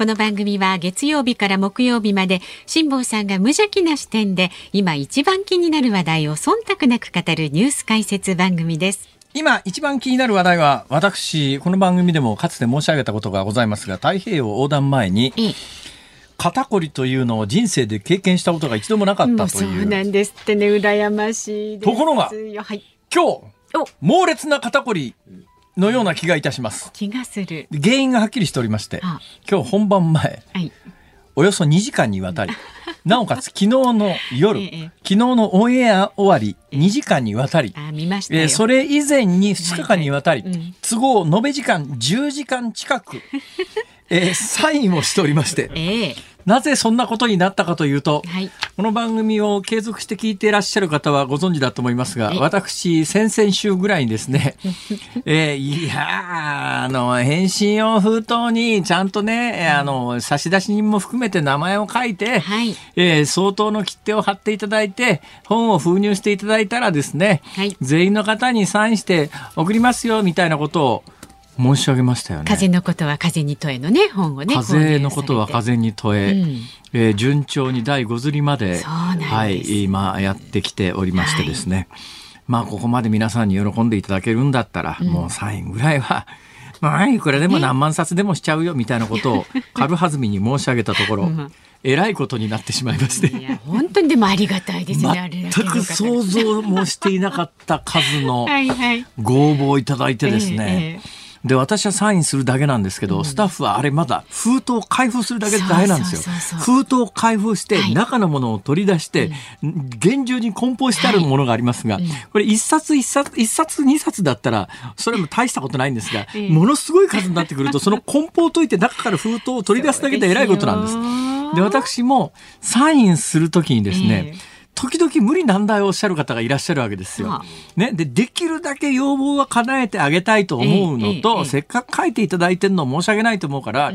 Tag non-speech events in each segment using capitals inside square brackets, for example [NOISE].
この番組は月曜日から木曜日まで辛坊さんが無邪気な視点で今一番気になる話題を忖度なく語るニュース解説番組です。今一番気になる話題は私この番組でもかつて申し上げたことがございますが太平洋横断前に、肩こりというのを人生で経験したことが一度もなかったという。そうなんですってね、羨ましいところが、はい、今日、猛烈な肩こりのような気がいたします。気がする。原因がはっきりしておりまして、今日本番前、はい、およそ2時間にわたり、[LAUGHS] なおかつ昨日の夜、ええ、昨日のオンエア終わり2時間にわたり、えー、それ以前に2日間にわたり、はいはいうん、都合延べ時間10時間近く、[LAUGHS] えー、サインをしておりまして、ええ。なぜそんなことになったかというと、はい、この番組を継続して聞いていらっしゃる方はご存知だと思いますが、私、先々週ぐらいにですね、[LAUGHS] えー、いやあの、返信用封筒にちゃんとね、あの、差出人も含めて名前を書いて、はい、えー、相当の切手を貼っていただいて、本を封入していただいたらですね、はい、全員の方にサインして送りますよ、みたいなことを、申し上げましたよね。風のことは風に問えのね本をね。風のことは風に問え、うん、えー、順調に第五釣りまではい今やってきておりましてですね。はい、まあここまで皆さんに喜んでいただけるんだったら、うん、もうサインぐらいは。[LAUGHS] まあ、いくらでも何万冊でもしちゃうよみたいなことを [LAUGHS] 軽はずみに申し上げたところ、えらいことになってしまいまして。いや本当にでもありがたいですね。全く想像もしていなかった数の [LAUGHS] ご応募をいただいてですね。はいはいええで私はサインするだけなんですけど、うん、スタッフはあれまだ封筒を開封するだけだけなんですよ。封筒を開封して、中のものを取り出して、厳重に梱包してあるものがありますが、はい、これ一冊一冊一冊二冊だったらそれも大したことないんですが、ものすごい数になってくると [LAUGHS] その梱包を解いて中から封筒を取り出すだけでえらいことなんです。で私もサインするときにですね、えー時々無理難題をおっしゃる方がいらっしゃるわけですよ。ね、でできるだけ要望は叶えてあげたいと思うのと、せっかく書いていただいてるの申し訳ないと思うから、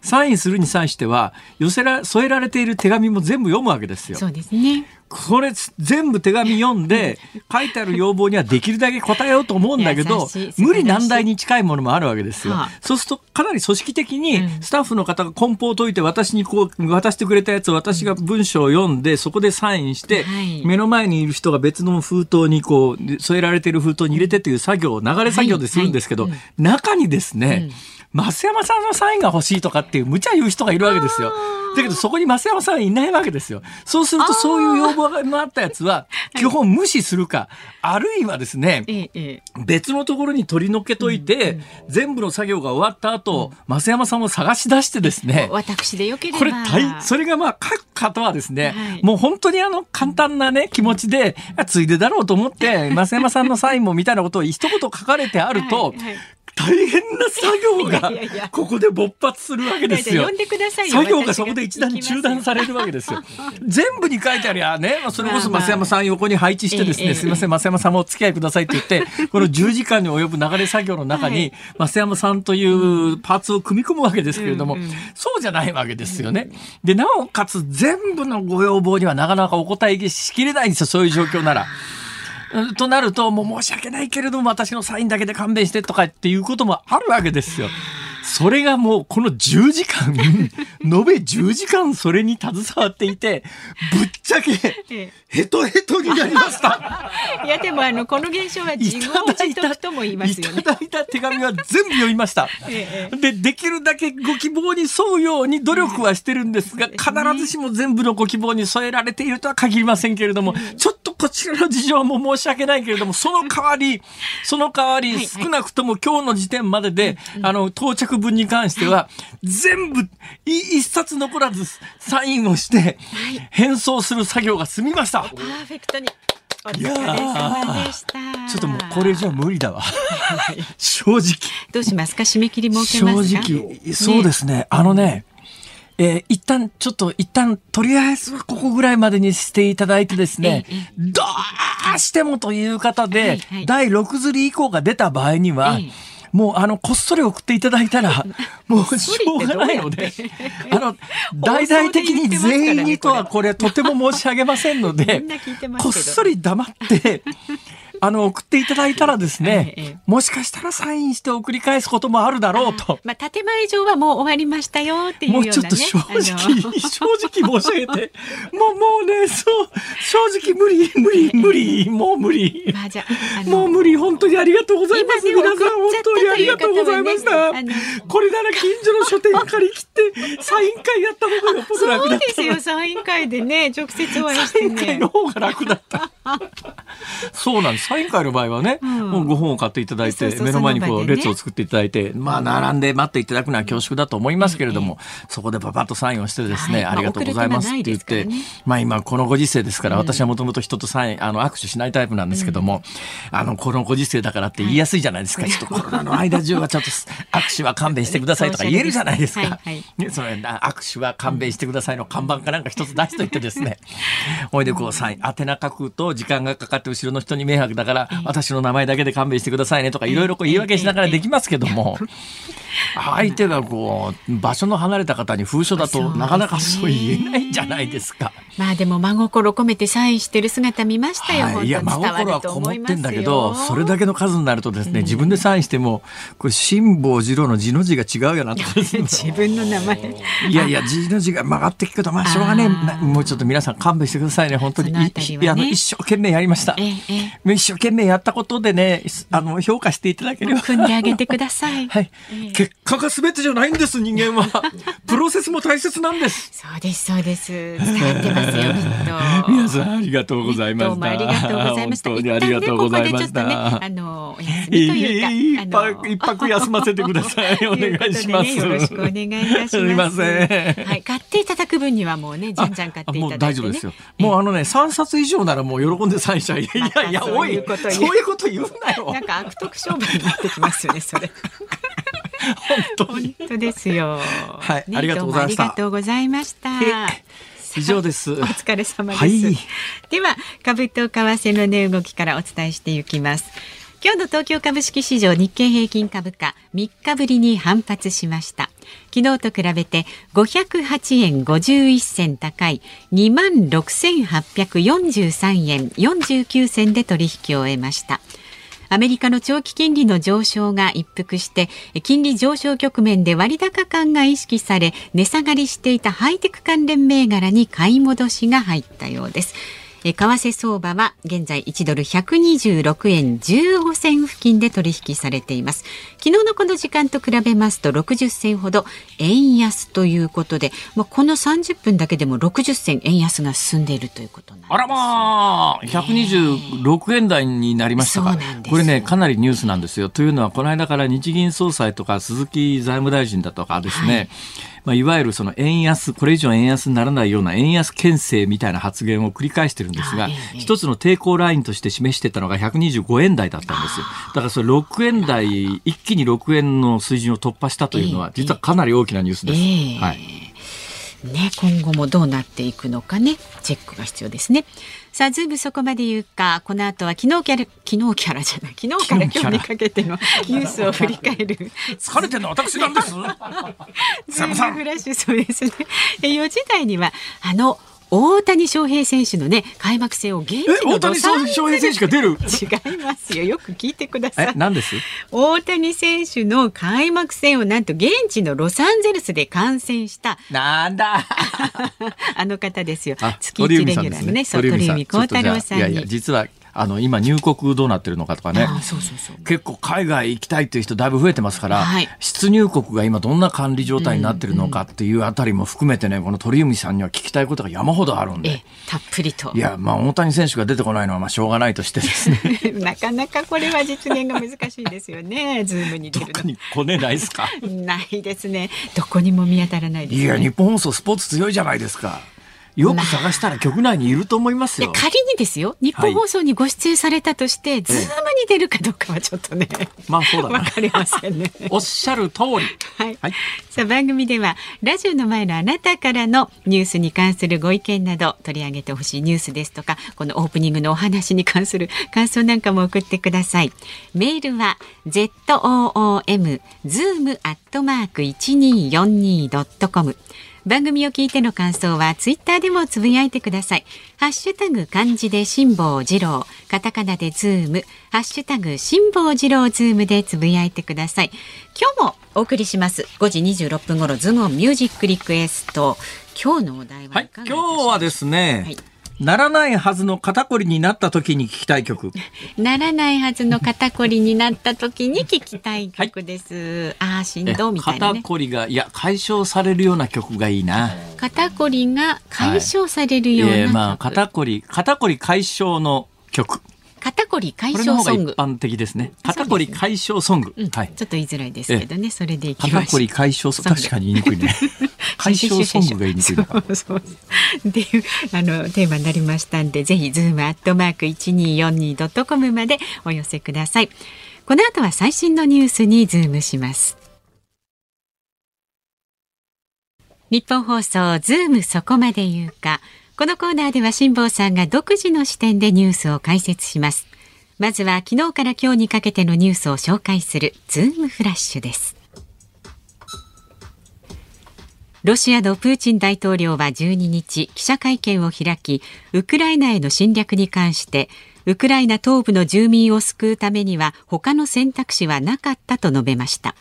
サインするに際しては寄せら添えられている手紙も全部読むわけですよ。そうですね。これ全部手紙読んで [LAUGHS] 書いてある要望にはできるだけ答えようと思うんだけど無理難題に近いものもあるわけですよ。はあ、そうするとかなり組織的にスタッフの方が梱包を解いて私にこう渡してくれたやつを私が文章を読んでそこでサインして、目の前にいる人が別の封筒にこう添えられている封筒に入れてという作業を流れ作業でするんですけど、中にですね、増山さんのサインが欲しいとかっていう無茶言う人がいるわけですよ。だけどそこに増山さんいないわけですよ。そうするとそういう要望が [LAUGHS] あったやつは基本無視するか、あるいはですね、別のところに取り除けといて、全部の作業が終わった後、増山さんを探し出してですね、私でよければ。これ大、それがまあ書く方はですね、もう本当にあの簡単なね、気持ちで、ついでだろうと思って、[LAUGHS] 増山さんのサインもみたいなことを一言書かれてあると、大変な作業が [LAUGHS] ここで勃発するわけですよ。作業がそこで一段中断されるわけですよ。[LAUGHS] 全部に書いてありゃね、それこそ増山さん横に配置してですね、すみません、増山さんもお付き合いくださいって言って、[LAUGHS] この10時間に及ぶ流れ作業の中に、増山さんというパーツを組み込むわけですけれども、そうじゃないわけですよね。で、なおかつ全部のご要望にはなかなかお答えしきれないんですよ、そういう状況なら。となると、もう申し訳ないけれども、私のサインだけで勘弁してとかっていうこともあるわけですよ。それがもうこの10時間、延べ10時間それに携わっていて、ぶっちゃけ、ヘトヘトになりました。[LAUGHS] いや、でもあの、この現象は自業自得とも言いますよね。いただいた手紙は全部読みました。[LAUGHS] で、できるだけご希望に沿うように努力はしてるんですが、必ずしも全部のご希望に添えられているとは限りませんけれども、ちょっとこちらの事情も申し訳ないけれども、その代わり、その代わり、少なくとも今日の時点までで、あの、到着文に関しては、全部、一冊残らずサインをして、返送する作業が済みました。パーフェクトに。いやちょっともうこれじゃ無理だわ。正直。どうしますか？締め切り設けますか？正直、そうですね。ねあのね、えー、一旦、ちょっと、一旦、とりあえずはここぐらいまでにしていただいてですね、どうしてもという方で、はいはい、第6釣り以降が出た場合には、もうあのこっそり送っていただいたら [LAUGHS] もうしょうがないのであの [LAUGHS] 大々的に全員にとはこれとても申し上げませんのでこっそり黙ってあの、送っていただいたらですね、[LAUGHS] ええ、もしかしたらサインして送り返すこともあるだろうと。まあ、建前上はもう終わりましたよっていうような、ね、もうちょっと正直、正直申し上げて、[LAUGHS] もう、もうね、そう、正直無理、無理、[LAUGHS] 無理、もう無理。まあ、じゃもう無理、本当にありがとうございます。皆さん、本当にありがとうございました。これなら近所の書店借り切って、サイン会やった方がよっぽど楽だった。そうですよ、サイン会でね、直接お会いしてね。サイン会の方が楽だった。そうなんです。サイン会の場合はね、うん、もうご本を買っていただいて、目の前にこう列を作っていただいて、まあ並んで待っていただくのは恐縮だと思いますけれども、そこでパパッとサインをしてですね、ありがとうございますって言って、まあ今このご時世ですから、私はもともと人とサイン、あの握手しないタイプなんですけども、あのこのご時世だからって言いやすいじゃないですか。ちょっとコロナの間中はちょっと握手は勘弁してくださいとか言えるじゃないですか。[LAUGHS] ね、それ握手は勘弁してくださいの看板かなんか一つ出しといてですね、[LAUGHS] ほいでこうサイン、宛名書くと時間がかかって後ろの人に迷惑だから、私の名前だけで勘弁してくださいねとかいろいろ言い訳しながらできますけども、相手がこう場所の離れた方に封書だとなかなかそう言えないんじゃないですか。まあでも真心込めてサインしてる姿見ましたよ。はい、いや真心はこもってんだけど、それだけの数になるとですね、自分でサインしてもこれ辛坊治郎の字の字が違うよなと [LAUGHS] 自分の名前。いやいや字の字が曲がってきくとまあしょうがねもうちょっと皆さん勘弁してくださいね。本当に、ね、いや一生懸命やりました。生懸命やったことでねあの評価していただければ。組んであげてください。はい。え、結果が全てじゃないんです人間は。[LAUGHS] プロセスも大切なんです。そうですそうです。伝わってますよきっと。皆さんありがとうございました。どうもありがとうございました。本当にありがとうございました。ね、あのお休みというか、一泊休ませてください。お願いします。よろしくお願いいたします。すみません。はい、買っていただく分にはもうね、じゃんじゃん買っていただいて、ね、大丈夫ですよ。もうあのね、三冊以上ならもう喜んでサインしちゃい。いやいや、おい、そういうこと言うなよ。なんか悪徳商売になってきますよね、それ。[LAUGHS] 本当に。本当ですよ。はい、ね、ありがとうございました。ありがとうございました。以上です。お疲れ様です。はい、では、株と為替の値動きからお伝えしていきます。今日の東京株式市場日経平均株価3日ぶりに反発しました。昨日と比べて508円51銭高い2万6843円49銭で取引を終えました。アメリカの長期金利の上昇が一服して金利上昇局面で割高感が意識され値下がりしていたハイテク関連銘柄に買い戻しが入ったようです。為替相場は現在1ドル126円15銭付近で取引されています。昨日のこの時間と比べますと60銭ほど円安ということで、まあ、この30分だけでも60銭円安が進んでいるということなんです。あらまあ126円台になりましたか、これねかなりニュースなんですよ。というのはこの間から日銀総裁とか鈴木財務大臣だとかですね、はい。まあ、いわゆるその円安、これ以上円安にならないような円安牽制みたいな発言を繰り返してるんですが、一つの抵抗ラインとして示してたのが125円台だったんですよ。だからそれ6円台、一気に6円の水準を突破したというのは、実はかなり大きなニュースです。はい。ね、今後もどうなっていくのかね、チェックが必要ですね。さあ、ズームそこまで言うか、この後は昨日キャラ、昨日キャラじゃない、昨日から今日にかけての [LAUGHS] ニュースを振り返る。疲れてるの私なんです。ズームフラッシュ、そうですね。4時台には、あの、大谷翔平選手のね開幕戦を現地の大谷翔平選手が出る？違いますよ。よく聞いてください。何です？大谷選手の開幕戦をなんと現地のロサンゼルスで観戦した。なんだ？[LAUGHS] あの方ですよ。月一レギュラーのね鳥海幸太郎さんに。実はあの今入国どうなってるのかとかね。結構海外行きたいという人だいぶ増えてますから、はい、出入国が今どんな管理状態になってるのかっていうあたりも含めてねこの鳥海さんには聞きたいことが山ほどあるんで。たっぷりと。いやまあ大谷選手が出てこないのはまあしょうがないとしてですね。[LAUGHS] なかなかこれは実現が難しいですよねズームに出るの。に来ねないですか？[LAUGHS] ないですね。どこにも見当たらないです、ね、いや日本放送スポーツ強いじゃないですかよく探したら局内にいると思いますよ。まあ、仮にですよ、ニッポン放送にご出演されたとして、はい、ズームに出るかどうかはちょっとね、まあそうだわかりませんね。[LAUGHS] おっしゃる通り。はい。はい、さあ番組ではラジオの前のあなたからのニュースに関するご意見など取り上げてほしいニュースですとか、このオープニングのお話に関する感想なんかも送ってください。メールは z o o m zoom アットマーク一二四二ドットコム。番組を聞いての感想はツイッターでもつぶやいてください。ハッシュタグ漢字で辛坊治郎、カタカナでズーム、ハッシュタグ辛坊治郎ズームでつぶやいてください。今日もお送りします。5時26分頃ズームミュージックリクエスト。今日のお題ははい、今日はですね、はいならないはずの肩こりになった時に聞きたい曲。[LAUGHS] ならないはずの肩こりになった時に聞きたい曲です。はい、ああ、振動みたいな、ね、肩こりが、いや、解消されるような曲がいいな。肩こりが解消されるような、はい、まあ、肩こり、肩こり解消の曲。肩こり解消ソング。一般的ですね。肩こり解消ソング。はい。ちょっと言いづらいですけどね。それでいきましょう。肩こり解消ソング。確かに言いにくいね。[LAUGHS] 解消ソングが言いにくいのか。そうそうっていうあのテーマになりましたんで、ぜひズームアットマーク一二四二ドットコムまでお寄せください。この後は最新のニュースにズームします。ニッポン放送ズームそこまで言うか。このコーナーでは辛坊さんが独自の視点でニュースを解説します。まずは昨日から今日にかけてのニュースを紹介するズームフラッシュです。ロシアのプーチン大統領は12日記者会見を開きウクライナへの侵略に関してウクライナ東部の住民を救うためには他の選択肢はなかったと述べました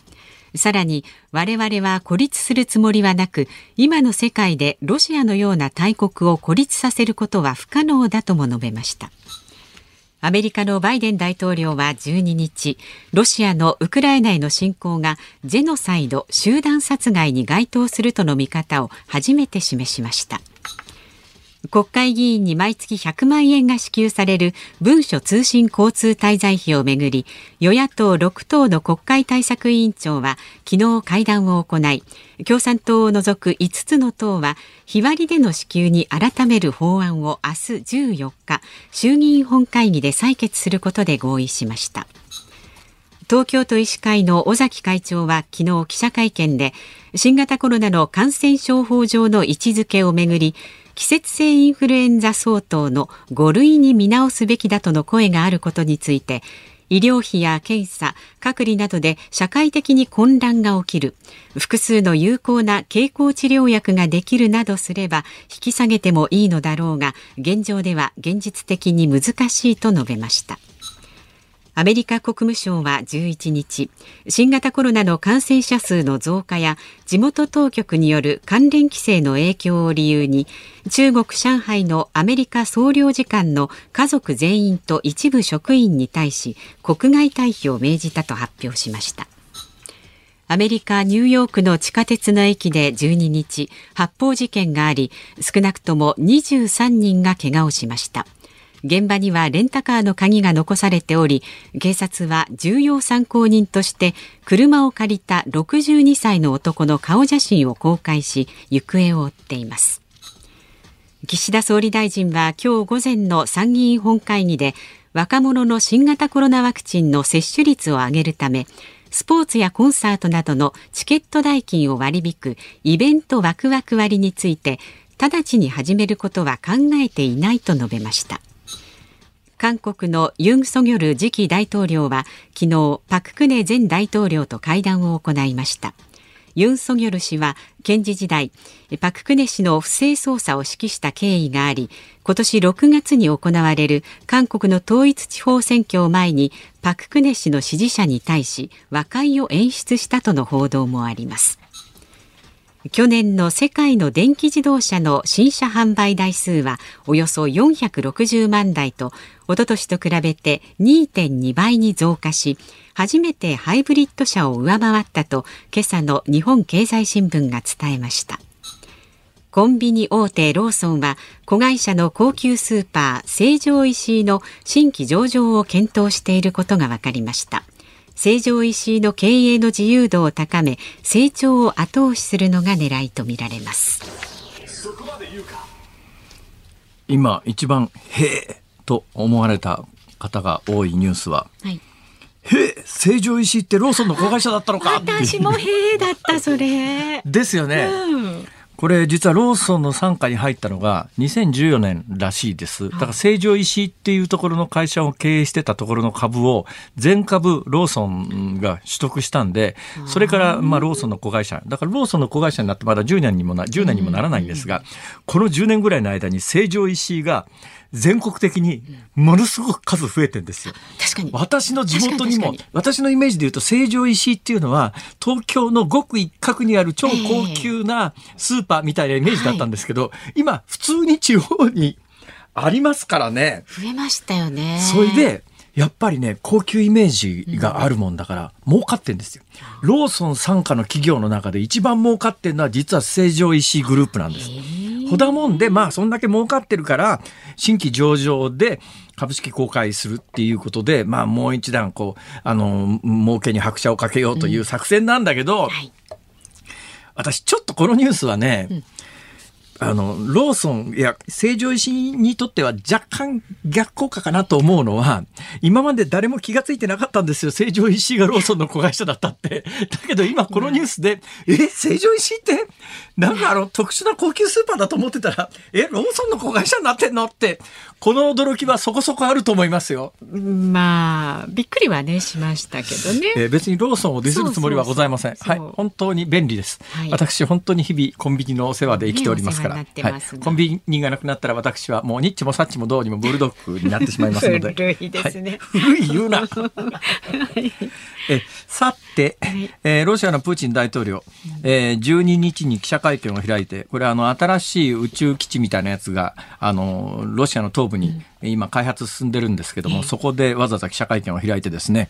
さらに我々は孤立するつもりはなく今の世界でロシアのような大国を孤立させることは不可能だとも述べました。アメリカのバイデン大統領は12日ロシアのウクライナへの侵攻がジェノサイド集団殺害に該当するとの見方を初めて示しました。国会議員に毎月100万円が支給される文書通信交通滞在費をめぐり与野党6党の国会対策委員長は昨日会談を行い共産党を除く5つの党は日割りでの支給に改める法案を明日14日衆議院本会議で採決することで合意しました。東京都医師会の尾崎会長は昨日記者会見で新型コロナの感染症法上の位置づけをめぐり季節性インフルエンザ相当の5類に見直すべきだとの声があることについて医療費や検査、隔離などで社会的に混乱が起きる。複数の有効な経口治療薬ができるなどすれば引き下げてもいいのだろうが、現状では現実的に難しいと述べました。アメリカ国務省は11日新型コロナの感染者数の増加や地元当局による関連規制の影響を理由に中国上海のアメリカ総領事館の家族全員と一部職員に対し国外退避を命じたと発表しました。アメリカ・ニューヨークの地下鉄の駅で12日発砲事件があり少なくとも23人が怪我をしました。現場にはレンタカーの鍵が残されており警察は重要参考人として車を借りた62歳の男の顔写真を公開し行方を追っています。岸田総理大臣は今日午前の参議院本会議で若者の新型コロナワクチンの接種率を上げるためスポーツやコンサートなどのチケット代金を割り引くイベントワクワク割について直ちに始めることは考えていないと述べました。韓国のユン・ソギョル次期大統領は昨日パク・クネ前大統領と会談を行いました。ユン・ソギョル氏は検事時代パク・クネ氏の不正捜査を指揮した経緯があり今年6月に行われる韓国の統一地方選挙を前にパク・クネ氏の支持者に対し和解を演出したとの報道もあります。去年の世界の電気自動車の新車販売台数はおよそ460万台とおととしと比べて2.2倍に増加し初めてハイブリッド車を上回ったと今朝の日本経済新聞が伝えました。コンビニ大手ローソンは子会社の高級スーパー成城石井の新規上場を検討していることが分かりました。成城石井の経営の自由度を高め成長を後押しするのが狙いとみられます。今一番「へえ」と思われた方が多いニュースは、はい、へえ成城石井ってローソンの子会社だったのか。私もへえだったそれ。ですよね、うんこれ実はローソンの傘下に入ったのが2014年らしいです。だから成城石井っていうところの会社を経営してたところの株を全株ローソンが取得したんで、それからまあローソンの子会社、だからローソンの子会社になってまだ10年にもな、10年にもならないんですが、この10年ぐらいの間に成城石井が全国的にものすごく数増えてんですよ。確かに。私の地元にも、私のイメージで言うと、成城石井っていうのは、東京のごく一角にある超高級なスーパーみたいなイメージだったんですけど、えー今、普通に地方にありますからね。増えましたよね。それで、やっぱりね、高級イメージがあるもんだから、儲かってんですよ。ローソン傘下の企業の中で一番儲かってるのは実は成城石井グループなんです。ほだもんで、まあ、そんだけ儲かってるから、新規上場で株式公開するっていうことで、まあ、もう一段、こう、あの、儲けに拍車をかけようという作戦なんだけど、うんはい、私、ちょっとこのニュースはね、うんあの、ローソン、いや、成城石井にとっては若干逆効果かなと思うのは、今まで誰も気がついてなかったんですよ。成城石井がローソンの子会社だったって。[LAUGHS] だけど今このニュースで、え、成城石井って、なんかあの、特殊な高級スーパーだと思ってたら、え、ローソンの子会社になってんのって、この驚きはそこそこあると思いますよ。まあ、びっくりはね、しましたけどね。え別にローソンをディスるつもりはございません。はい。本当に便利です。はい、私、本当に日々コンビニのお世話で生きておりますから。はい、コンビニがなくなったら私はもうニッチもサッチもどうにもブルドッグになってしまいますので。古いですね。はい、古い言うな。えさて、えー、ロシアのプーチン大統領、えー、12日に記者会見を開いて、これあの新しい宇宙基地みたいなやつがあのロシアの東部に今開発進んでるんですけども、そこでわざわざ記者会見を開いてですね、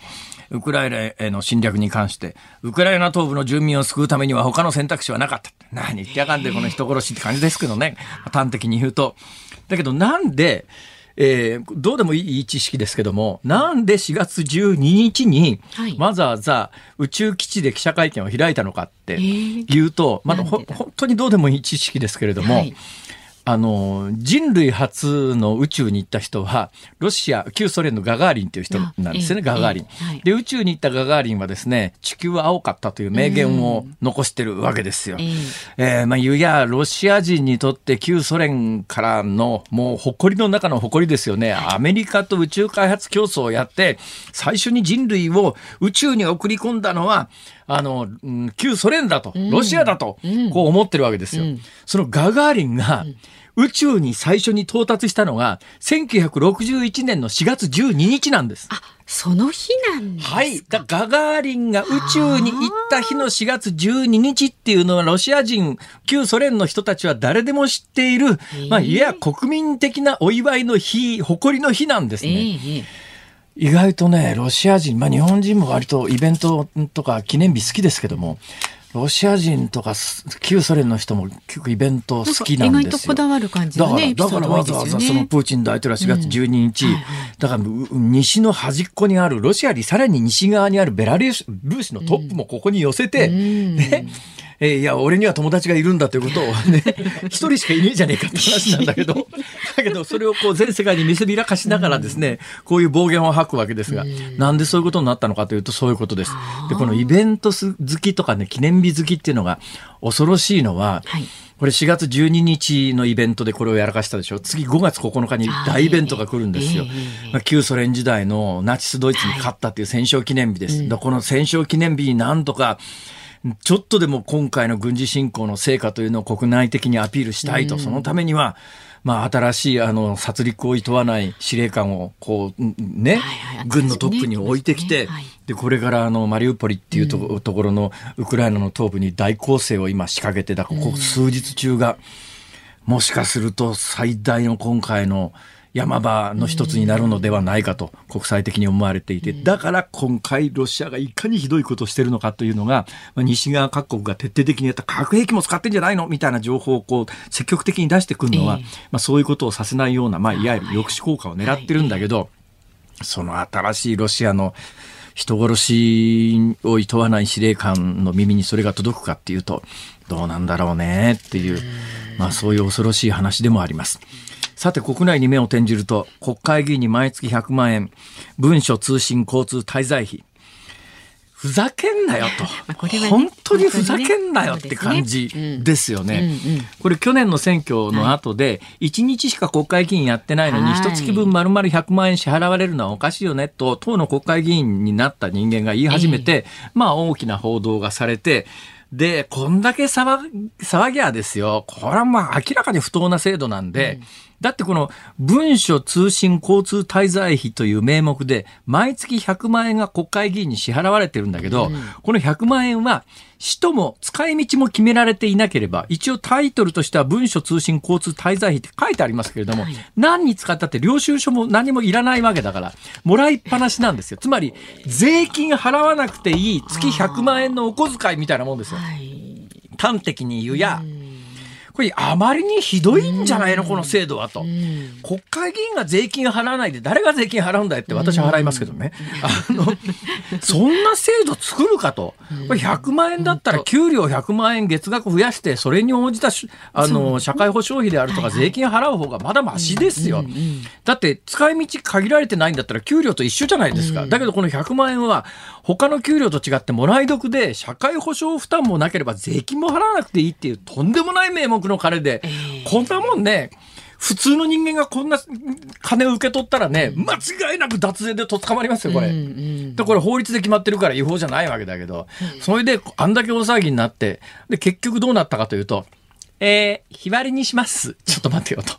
ウクライナへの侵略に関して、ウクライナ東部の住民を救うためには他の選択肢はなかった。何言ってやがんでこの人殺しって感じですけどね、端的に言うと。だけどなんで、えー、どうでもいい知識ですけども、なんで4月12日にわざわざ宇宙基地で記者会見を開いたのかっていうと、まだ。本当にどうでもいい知識ですけれども、はいあの、人類初の宇宙に行った人は、ロシア、旧ソ連のガガーリンという人なんですよね、ガガーリン、で、宇宙に行ったガガーリンはですね、地球は青かったという名言を残してるわけですよ。ええー、まあ、いや、ロシア人にとって旧ソ連からの、もう誇りの中の誇りですよね。アメリカと宇宙開発競争をやって、最初に人類を宇宙に送り込んだのは、あの、うん、旧ソ連だと、ロシアだと、こう思ってるわけですよ。うん、そのガガーリンが、宇宙に最初に到達したのが、1961年の4月12日なんです。あ、その日なんですはい。だガガーリンが宇宙に行った日の4月12日っていうのは、ロシア人、旧ソ連の人たちは誰でも知っている、まあ、いや、国民的なお祝いの日、誇りの日なんですね。えー意外とね、ロシア人、まあ日本人も割とイベントとか記念日好きですけども、ロシア人とか旧ソ連の人も結構イベント好きなんですよ。意外とこだわる感じの、ね、だから、だからわざわざそのプーチン大統領は4月12日、うんはいはい、だから西の端っこにあるロシアよりさらに西側にあるベラルーシのトップもここに寄せて、うん、ね、えー、いや、俺には友達がいるんだということを [LAUGHS] ね、一人しかいねえじゃねえかって話なんだけど、[LAUGHS] だけどそれをこう全世界に見せびらかしながらですね、こういう暴言を吐くわけですが、なんでそういうことになったのかというとそういうことです。で、このイベント好きとかね、記念日好きっていうのが恐ろしいのは、はい。これ4月12日のイベントでこれをやらかしたでしょ。次5月9日に大イベントが来るんですよ。まあ、旧ソ連時代のナチスドイツに勝ったっていう戦勝記念日です。はい。うん、この戦勝記念日になんとかちょっとでも今回の軍事侵攻の成果というのを国内的にアピールしたいと、そのためには、まあ、新しいあの殺戮をいとわない司令官をこうね、軍のトップに置いてきて、でこれからあのマリウポリっていうと,、ところのウクライナの東部に大攻勢を今仕掛けてだここ数日中が、もしかすると最大の今回の山場の一つになるのではないかと国際的に思われていて、だから今回ロシアがいかにひどいことをしてるのかというのが、西側各国が徹底的にやった核兵器も使ってんじゃないのみたいな情報をこう積極的に出してくるのは、まあそういうことをさせないような、まあい。わゆる抑止効果を狙ってるんだけど、その新しいロシアの人殺しを厭わない司令官の耳にそれが届くかっていうと、どうなんだろうねっていう、まあそういう恐ろしい話でもあります。さて国内に目を転じると国会議員に毎月100万円文書通信交通滞在費。ふざけんなよと、[LAUGHS] ね、本当にふざけんなよって感じですよね。これ去年の選挙の後で1日しか国会議員やってないのに一月分丸々100万円支払われるのはおかしいよねと党の国会議員になった人間が言い始めて、まあ大きな報道がされてで、こんだけ騒騒ぎゃですよ。これはまあ明らかに不当な制度なんで、うん、だってこの文書通信交通滞在費という名目で、毎月100万円が国会議員に支払われてるんだけど、うん、この100万円は、使途も使い道も決められていなければ、一応タイトルとしては文書通信交通滞在費って書いてありますけれども、はい、何に使ったって領収書も何もいらないわけだから、もらいっぱなしなんですよ。つまり、税金払わなくていい月100万円のお小遣いみたいなもんですよ。端的に言うや、これあまりにひどいんじゃないの、この制度はと。国会議員が税金払わないで誰が税金払うんだよって私は払いますけどね。[LAUGHS] あの、そんな制度作るかと。これ100万円だったら給料100万円月額増やして、それに応じたあの社会保障費であるとか税金払う方がまだましですよ。だって使い道限られてないんだったら給料と一緒じゃないですか。だけどこの100万円は他の給料と違ってもらい得で社会保障負担もなければ税金も払わなくていいっていうとんでもない名目の金で、えー、こんなもんね、普通の人間がこんな金を受け取ったらね、間違いなく脱税でと捕まりますよ、これ。うんうん、で、これ法律で決まってるから違法じゃないわけだけど、それであんだけ大騒ぎになって、で、結局どうなったかというと、えー、日割りにします。[LAUGHS] ちょっと待ってよと。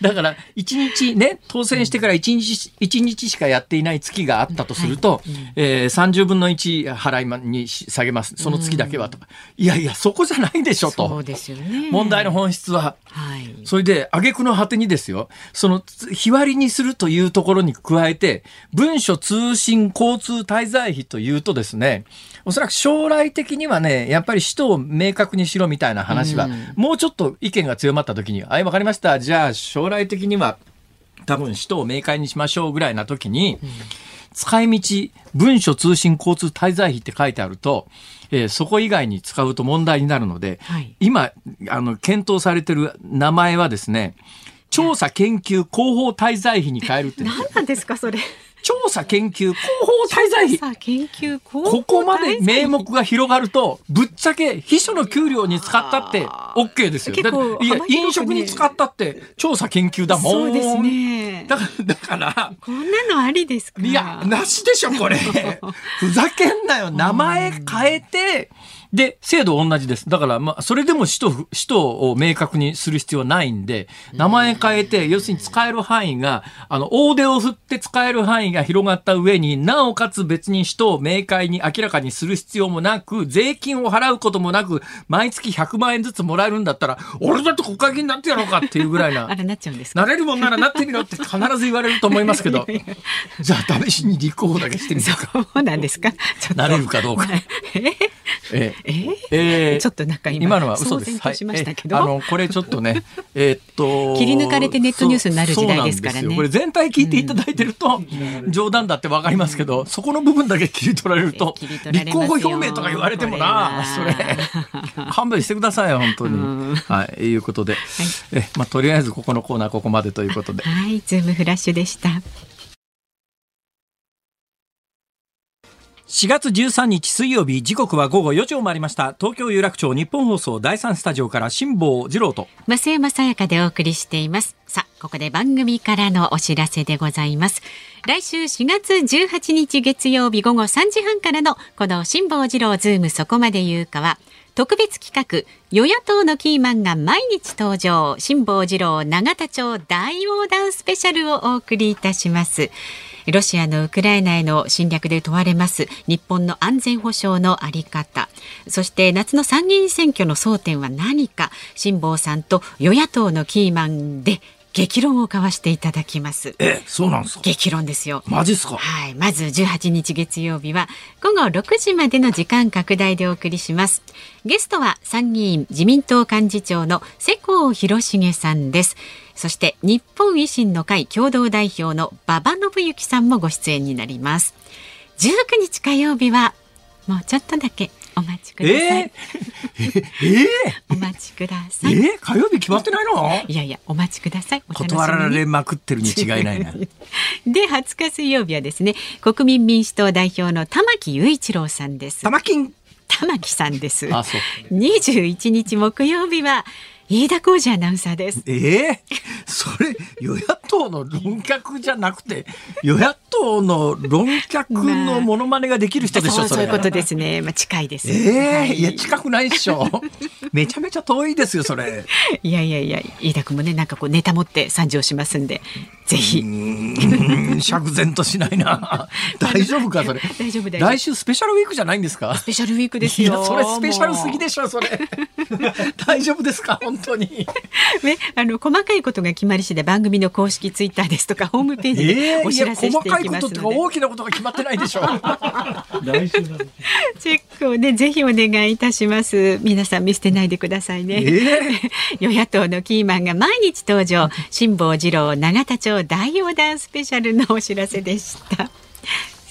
だから、一日ね、当選してから一日、一日しかやっていない月があったとすると、はい、えー、30分の1払いに下げます。その月だけはとか。いやいや、そこじゃないでしょと。そうですよね。問題の本質は。はい。それで、挙句の果てにですよ、その、日割りにするというところに加えて、文書通信交通滞在費というとですね、おそらく将来的にはね、やっぱり使途を明確にしろみたいな話は、うん、もうちょっと意見が強まった時に、はい、わかりました。じゃあ将来的には多分使途を明快にしましょうぐらいな時に、うん、使い道、文書通信交通滞在費って書いてあると、えー、そこ以外に使うと問題になるので、はい、今、あの、検討されてる名前はですね、調査研究広報滞在費に変えるって。何なんですか、それ。調査研究広報滞在費。研究ここまで名目が広がると、ぶっちゃけ秘書の給料に使ったって OK ですよ。いや、飲食に使ったって調査研究だもん。そうですね。だから、だから。こんなのありですか？いや、なしでしょ、これ。ふざけんなよ。名前変えて、で、制度同じです。だから、まあ、それでも使途、使途を明確にする必要はないんで、名前変えて、要するに使える範囲が、あの、大手を振って使える範囲が広がった上になおかつ別に使途を明快に明らかにする必要もなく、税金を払うこともなく、毎月100万円ずつもらえるんだったら、俺だって国会議員になってやろうかっていうぐらいな。[LAUGHS] あれなっちゃうんですなれるもんならなってみろって必ず言われると思いますけど、[LAUGHS] じゃあ試しに立候補だけしてみてそうなんですか？なれるかどうか。[LAUGHS] えええー、ちょっとなんか今のは嘘です。はい、あのこれちょっとね、[LAUGHS] えー、っと切り抜かれてネットニュースになる時代ですからね。これ全体聞いていただいてると、うん、冗談だってわかりますけど、うん、そこの部分だけ切り取られると、立候補表明とか言われてもな、それ勘弁してくださいよ本当に。はい、いうことで、はい、えまあとりあえずここのコーナーここまでということで。はい、ズームフラッシュでした。4月13日水曜日時刻は午後4時を回りました。東京有楽町日本放送第3スタジオから辛坊治郎と。増山さやかでお送りしています。さあここで番組からのお知らせでございます。来週4月18日月曜日午後3時半からのこの辛坊治郎ズームそこまで言うかは特別企画与野党のキーマンが毎日登場。辛坊治郎永田町大横断スペシャルをお送りいたします。ロシアのウクライナへの侵略で問われます。日本の安全保障のあり方。そして夏の参議院選挙の争点は何か。辛坊さんと与野党のキーマンで激論を交わしていただきます。え、そうなんですか？激論ですよ。マジっすか？はい、まず18日月曜日は午後6時までの時間拡大でお送りします。ゲストは参議院自民党幹事長の世耕弘成さんです。そして日本維新の会共同代表の馬場信之さんもご出演になります19日火曜日はもうちょっとだけお待ちください。えー、えー、[LAUGHS] お待ちください。えー、火曜日決まってないの？いやいや、お待ちください。断られまくってるに違いないな。[LAUGHS] で、20日水曜日はですね、国民民主党代表の玉木雄一郎さんです。玉金玉木さんです。あ、そう。21日木曜日は、飯田浩二アナウンサーです。ええー、それ与野党の論客じゃなくて与野党の論客のモノマネができる人でしょ、まあ、そういうことですね。まあ近いです。ええーはい、いや近くないっしょ。[LAUGHS] めちゃめちゃ遠いですよそれ。いやいやいや飯田君もねなんかこうネタ持って参上しますんでぜひ。釈然としないな。[LAUGHS] 大丈夫かそれ。大丈夫来週スペシャルウィークじゃないんですか？スペシャルウィークですよ。それスペシャルすぎでしょそれ。[LAUGHS] 大丈夫ですか？本当に。[LAUGHS] ねあの細かいことが決まり次第番組の公式ツイッターですとかホームページでお知らせしていきますので。えー、細かいこととか大きなことが決まってないでしょ。[LAUGHS] 来週チェックをねぜひお願いいたします。皆さん見捨てないでくださいね。えー、[LAUGHS] 与野党のキーマンが毎日登場。辛坊治郎永田町大横断スペシャルのお知らせでした。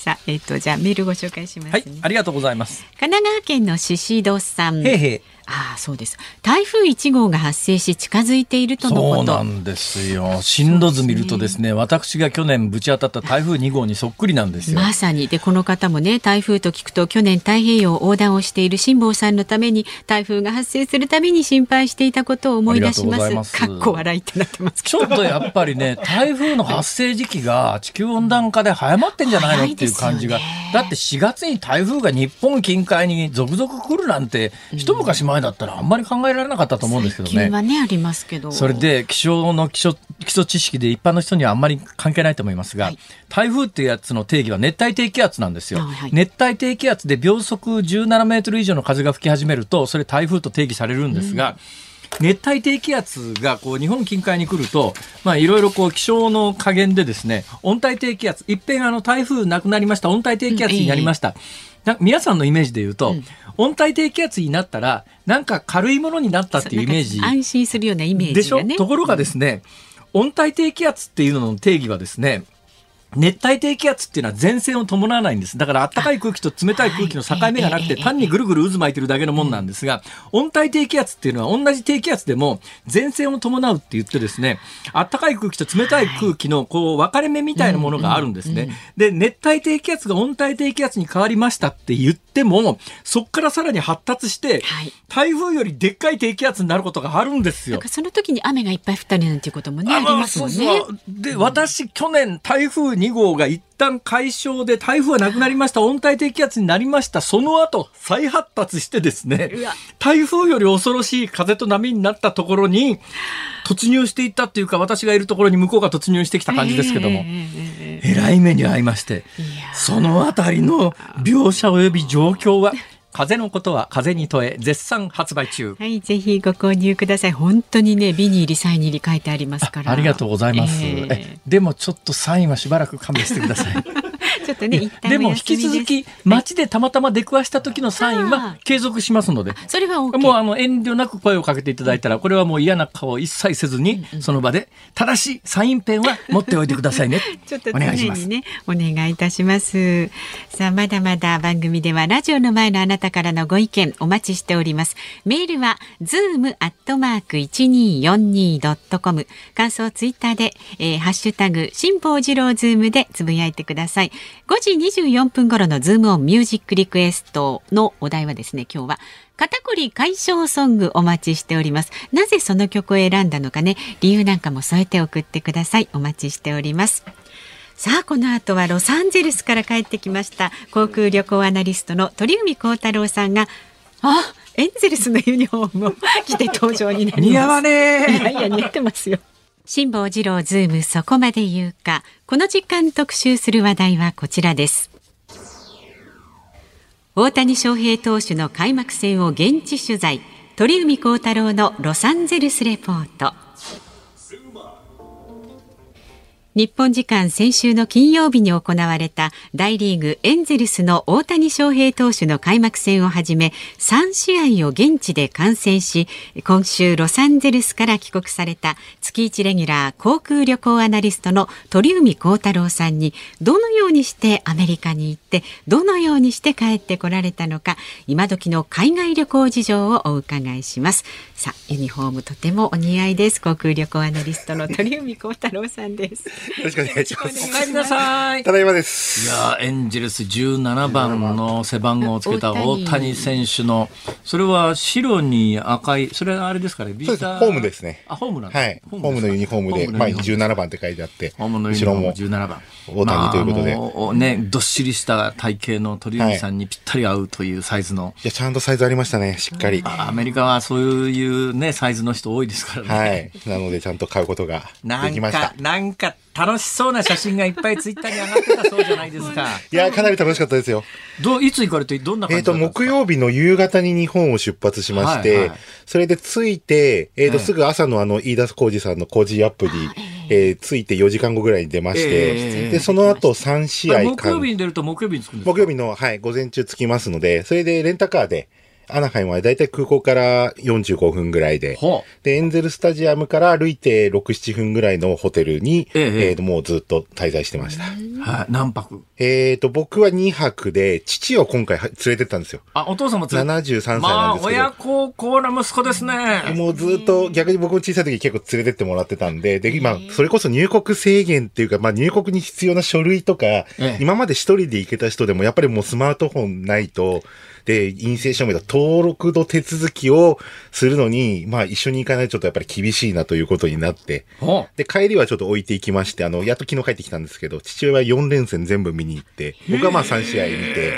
さあ、えっ、ー、と、じゃあメールご紹介します、ね、はい、ありがとうございます。神奈川県のししどさん。へへい。ああそうです。台風1号が発生し近づいているとのこと。そうなんですよ。進路図見るとですね、ね、私が去年ぶち当たった台風2号にそっくりなんですよ。まさに。でこの方もね台風と聞くと去年太平洋横断をしている辛坊さんのために台風が発生するたびに心配していたことを思い出します。かっこ笑いってなってますちょっとやっぱりね台風の発生時期が地球温暖化で早まってんじゃないのっていう感じが、ね、だって4月に台風が日本近海に続々来るなんて一昔前だったらあんまり考えられなかったと思うんですけどね。ねありますけど。それで気象の基礎基礎知識で一般の人にはあんまり関係ないと思いますが、はい、台風っていうやつの定義は熱帯低気圧なんですよ。はい、熱帯低気圧で秒速17メートル以上の風が吹き始めるとそれ台風と定義されるんですが。うん熱帯低気圧がこう日本近海に来ると、まあいろいろこう気象の加減でですね、温帯低気圧、いっぺんあの台風なくなりました、温帯低気圧になりました。うん、皆さんのイメージで言うと、うん、温帯低気圧になったら、なんか軽いものになったっていうイメージ。安心するようなイメージ、ね、でしょ？ところがですね、温帯低気圧っていうのの定義はですね、熱帯低気圧っていうのは前線を伴わないんです。だから暖かい空気と冷たい空気の境目がなくて単にぐるぐる渦巻いてるだけのもんなんですが、温帯低気圧っていうのは同じ低気圧でも前線を伴うって言ってですね、暖かい空気と冷たい空気のこう分かれ目みたいなものがあるんですね。で、熱帯低気圧が温帯低気圧に変わりましたって言っても、そこからさらに発達して、台風よりでっかい低気圧になることがあるんですよ。その時に雨がいっぱい降ったりなんていうこともね、ありますもんね。そうそうで、私去年台風2号が一旦解消で台風はなくなりました。温帯低気圧になりました。その後、再発達してですね、台風より恐ろしい風と波になったところに突入していったっていうか、私がいるところに向こうが突入してきた感じですけども、えらい目に遭いまして、そのあたりの描写及び状況は、風のことは風に問え絶賛発売中。はいぜひご購入ください。本当にねビニールサイン入り書いてありますから。ありがとうございます、えー、でもちょっとサインはしばらく勘弁してくださいちょっとね、でも引き続き街でたまたま出くわした時のサインは継続しますので、それは、OK、もうあの遠慮なく声をかけていただいたら、これはもう嫌な顔一切せずに、その場で正しいサインペンは持っておいてくださいね。ちょっとお願いします。ね、お願いいたします。さあ、まだまだ番組ではラジオの前のあなたからのご意見お待ちしております。メールは zoom アットマーク一二四二ドットコム。感想ツイッターで、えー、ハッシュタグ辛坊治郎ズームでつぶやいてください。5時24分頃のズームオンミュージックリクエストのお題はですね、今日は肩こり解消ソングお待ちしております。なぜその曲を選んだのかね、理由なんかも添えて送ってください。お待ちしております。さあこの後はロサンゼルスから帰ってきました航空旅行アナリストの鳥海高太郎さんがあエンゼルスのユニフォームを着て登場になります似合わねいやいや似合ってますよ辛坊治郎ズームそこまで言うか。この時間特集する話題はこちらです。大谷翔平投手の開幕戦を現地取材。鳥海高太郎のロサンゼルスレポート。日本時間先週の金曜日に行われた大リーグエンゼルスの大谷翔平投手の開幕戦をはじめ3試合を現地で観戦し今週ロサンゼルスから帰国された月1レギュラー航空旅行アナリストの鳥海高太郎さんにどのようにしてアメリカに行ってどのようにして帰ってこられたのか今時の海外旅行事情をお伺いします。さあユニフォームとてもお似合いです。航空旅行アナリストの鳥海高太郎さんです。ろしくお願いします。お帰りなさい。ただいまです。いやエンジェルス17番の背番号をつけた大谷選手の、それは白に赤い、それはあれですかね、ビータホームですね。あ、ホームなんはい。ホームのユニフォームで、まあ17番って書いてあって、ホームのユニフォーム17番。大谷ということで。まあ、ね、どっしりした体型の鳥海さんにぴったり合うというサイズの。いや、ちゃんとサイズありましたね、しっかり。アメリカはそういうね、サイズの人多いですからね。はい。なので、ちゃんと買うことができました。なんか、楽しそうな写真がいっぱいツイッターに上がってたそうじゃないですか。[LAUGHS] いや、かなり楽しかったですよ。どいつ行かれて、どんな感じえっ、ー、と、木曜日の夕方に日本を出発しまして、はいはい、それで着いて、えっ、ー、と、すぐ朝のあの、飯田浩二さんの工事アップに、えー、着いて4時間後ぐらいに出まして、えー、で、その後3試合木曜日に出ると木曜日に着くんですか？木曜日の、はい、午前中着きますので、それでレンタカーで、アナハイムはだいたい空港から45分ぐらいで、で、エンゼルスタジアムから歩いて6、7分ぐらいのホテルに、えええー、もうずっと滞在してました。はい、何泊？えっ、ー、と、僕は2泊で、父を今回連れてったんですよ。あ、お父さんも連れて？73歳なんですけど。まあ、親孝行な息子ですね。もうずっと、逆に僕も小さい時結構連れてってもらってたんで、で、今、それこそ入国制限っていうか、まあ入国に必要な書類とか、今まで一人で行けた人でも、やっぱりもうスマートフォンないと、で、陰性証明の登録の手続きをするのに、まあ一緒に行かないとちょっとやっぱり厳しいなということになって、で、帰りはちょっと置いていきまして、あの、やっと昨日帰ってきたんですけど、父親は4連戦全部見に行って、僕はまあ3試合見て、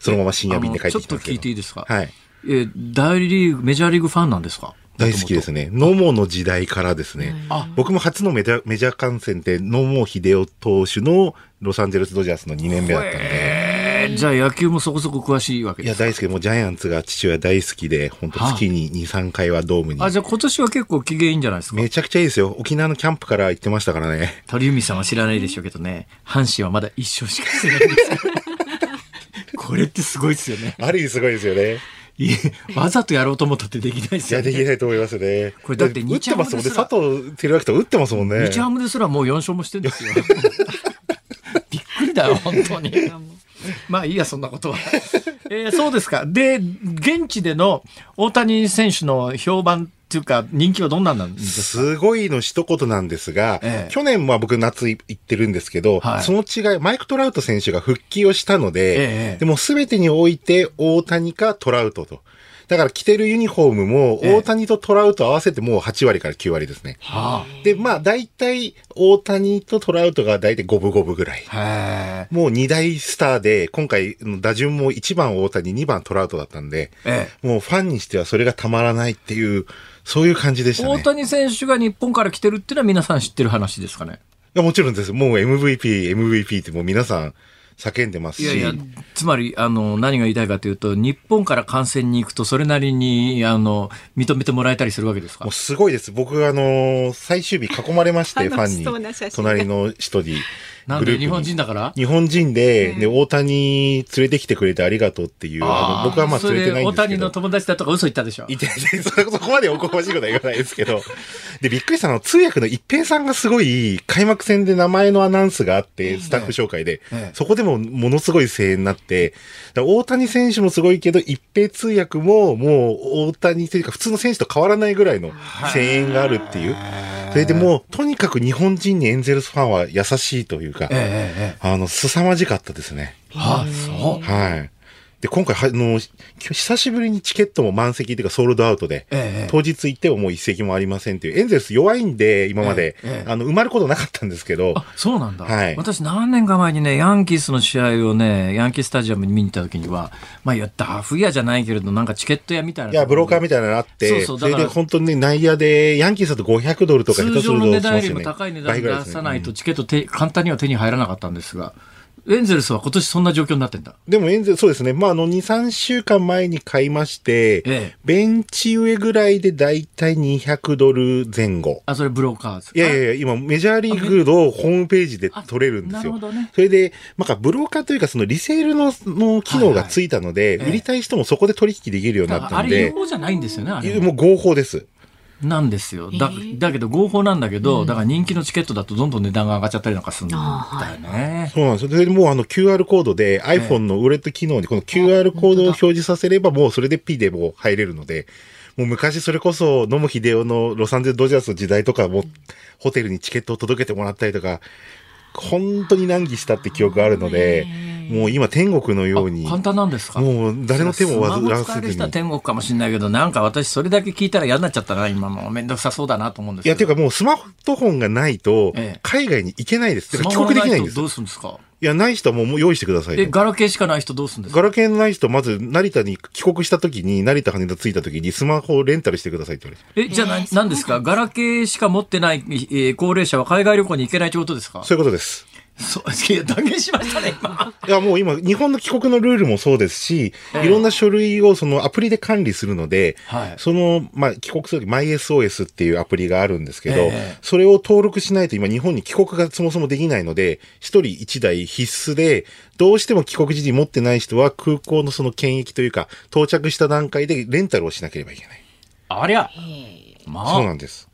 そのまま深夜便で帰ってきたんですけど。ちょっと聞いていいですか？はい。え大リーグ、メジャーリーグファンなんですか？大好きですね。野茂の時代からですね。僕も初のメジャー観戦って野茂秀夫投手のロサンゼルスドジャースの2年目だったんで。じゃあ野球もそこそこ詳しいわけですか？いや、大好き。もうジャイアンツが父親大好きで、本当月に2、3回はドームに。あ、じゃあ今年は結構機嫌いいんじゃないですか？めちゃくちゃいいですよ。沖縄のキャンプから行ってましたからね。鳥海さんは知らないでしょうけどね、阪神はまだ一勝しかしてないんですよ。これってすごいですよね。ある意味すごいですよね。いわざとやろうと思ったってできないですよ、ね、いや、できないと思いますね。これだって打ってますもんね。佐藤輝明と打ってますもんね。日ハムですらもう4勝もしてるんですよ。本当に。[LAUGHS] まあいいや、そんなことは。[LAUGHS] えー、そうですか。で、現地での大谷選手の評判っていうか、人気はどんなんなんですか？すごいの一言なんですが、ええ、去年は僕夏行ってるんですけど、はい、その違い、マイク・トラウト選手が復帰をしたので、え、でも全てにおいて大谷かトラウトと。だから着てるユニフォームも、大谷とトラウト合わせてもう8割から9割ですね。はあ、で、まあ大体、大谷とトラウトが大体五分五分ぐらい。もう2大スターで、今回打順も1番大谷、2番トラウトだったんで、ええ、もうファンにしてはそれがたまらないっていう、そういう感じでしたね。大谷選手が日本から来てるっていうのは皆さん知ってる話ですかね？いやもちろんです。もう MVP、MVP ってもう皆さん、叫んでますし。いやいや、つまり、あの、何が言いたいかというと、日本から観戦に行くと、それなりに、あの、認めてもらえたりするわけですか？もうすごいです。僕、あの、最終日囲まれまして、ファンに。隣の人に。なんで日本人だから？日本人で、で、大谷連れてきてくれてありがとうっていう、あの僕はまあ連れてないんですけど。大谷の友達だとか嘘言ったでしょ言ってない。そこまでおこがましいことは言わないですけど。で、びっくりしたのは、通訳の一平さんがすごい、開幕戦で名前のアナウンスがあって、スタッフ紹介で、そこでもものすごい声援になって、大谷選手もすごいけど、一平通訳ももう大谷というか普通の選手と変わらないぐらいの声援があるっていう。それでもう、とにかく日本人にエンゼルスファンは優しいというか、あの、凄まじかったですね。はあ、そう。はい。で、今回、あの、久しぶりにチケットも満席というかソールドアウトで、ええ、当日行ってももう一席もありませんっていう、エンゼルス弱いんで、今まで、え、あの、埋まることなかったんですけど。あ、そうなんだ。はい。私何年か前にね、ヤンキースの試合をね、ヤンキースタジアムに見に行った時には、まあ、いや、ダフ屋じゃないけれど、なんかチケット屋みたいな。いや、ブローカーみたいなのあって、そうそうそれで本当に、ね、内野で、ヤンキースだと500ドルとか下手すると、ね、通常の値段よりも高い値段出さないとチケット手、簡単には手に入らなかったんですが、エンゼルスは今年そんな状況になってんだ。でもエンゼルス、そうですね。まあ、あの、2、3週間前に買いまして、ええ、ベンチ上ぐらいでだいたい200ドル前後。あ、それブローカーズいやいやいや、今、メジャーリーグのホームページで取れるんですよ。なるほどね。それで、まあ、ブローカーというか、そのリセールのの機能がついたので、はいはい、売りたい人もそこで取引できるようになったんで。あれ違法じゃないんですよね、あれ。もう合法です。なんですよ。だ、だけど合法なんだけど、だから人気のチケットだとどんどん値段が上がっちゃったりなんかするんだよね。そうなんですよ。で、もうあの QR コードで iPhone のウォレット機能にこの QR コードを表示させればもうそれで P でも入れるので、もう昔それこそ野茂英雄のロサンゼルドジャースの時代とかもホテルにチケットを届けてもらったりとか、本当に難儀したって記憶があるので、もう今天国のように。簡単なんですか？もう誰の手も煩わせずに。天国かもしれないけど、なんか私それだけ聞いたら嫌になっちゃったな、今も。めんどくさそうだなと思うんですいや、ていうかもうスマートフォンがないと、海外に行けないです。帰国できないんです。どうするんですか？いや、ない人はもう用意してください。え、ガラケーしかない人どうするんですか？ガラケーのない人、まず成田に帰国した時に、成田羽田着いた時にスマホをレンタルしてくださいって言われて。え、じゃあ何ですか？ガラケーしか持ってない、えー、高齢者は海外旅行に行けないということですか？そういうことです。そう、いや、断言しましたね、今。いや、もう今、日本の帰国のルールもそうですし、えー、いろんな書類をそのアプリで管理するので、はい、その、まあ、帰国するとき、MySOS っていうアプリがあるんですけど、えー、それを登録しないと今、日本に帰国がそもそもできないので、一人一台必須で、どうしても帰国時に持ってない人は、空港のその検疫というか、到着した段階でレンタルをしなければいけない。ありゃ、まあ、そうなんです。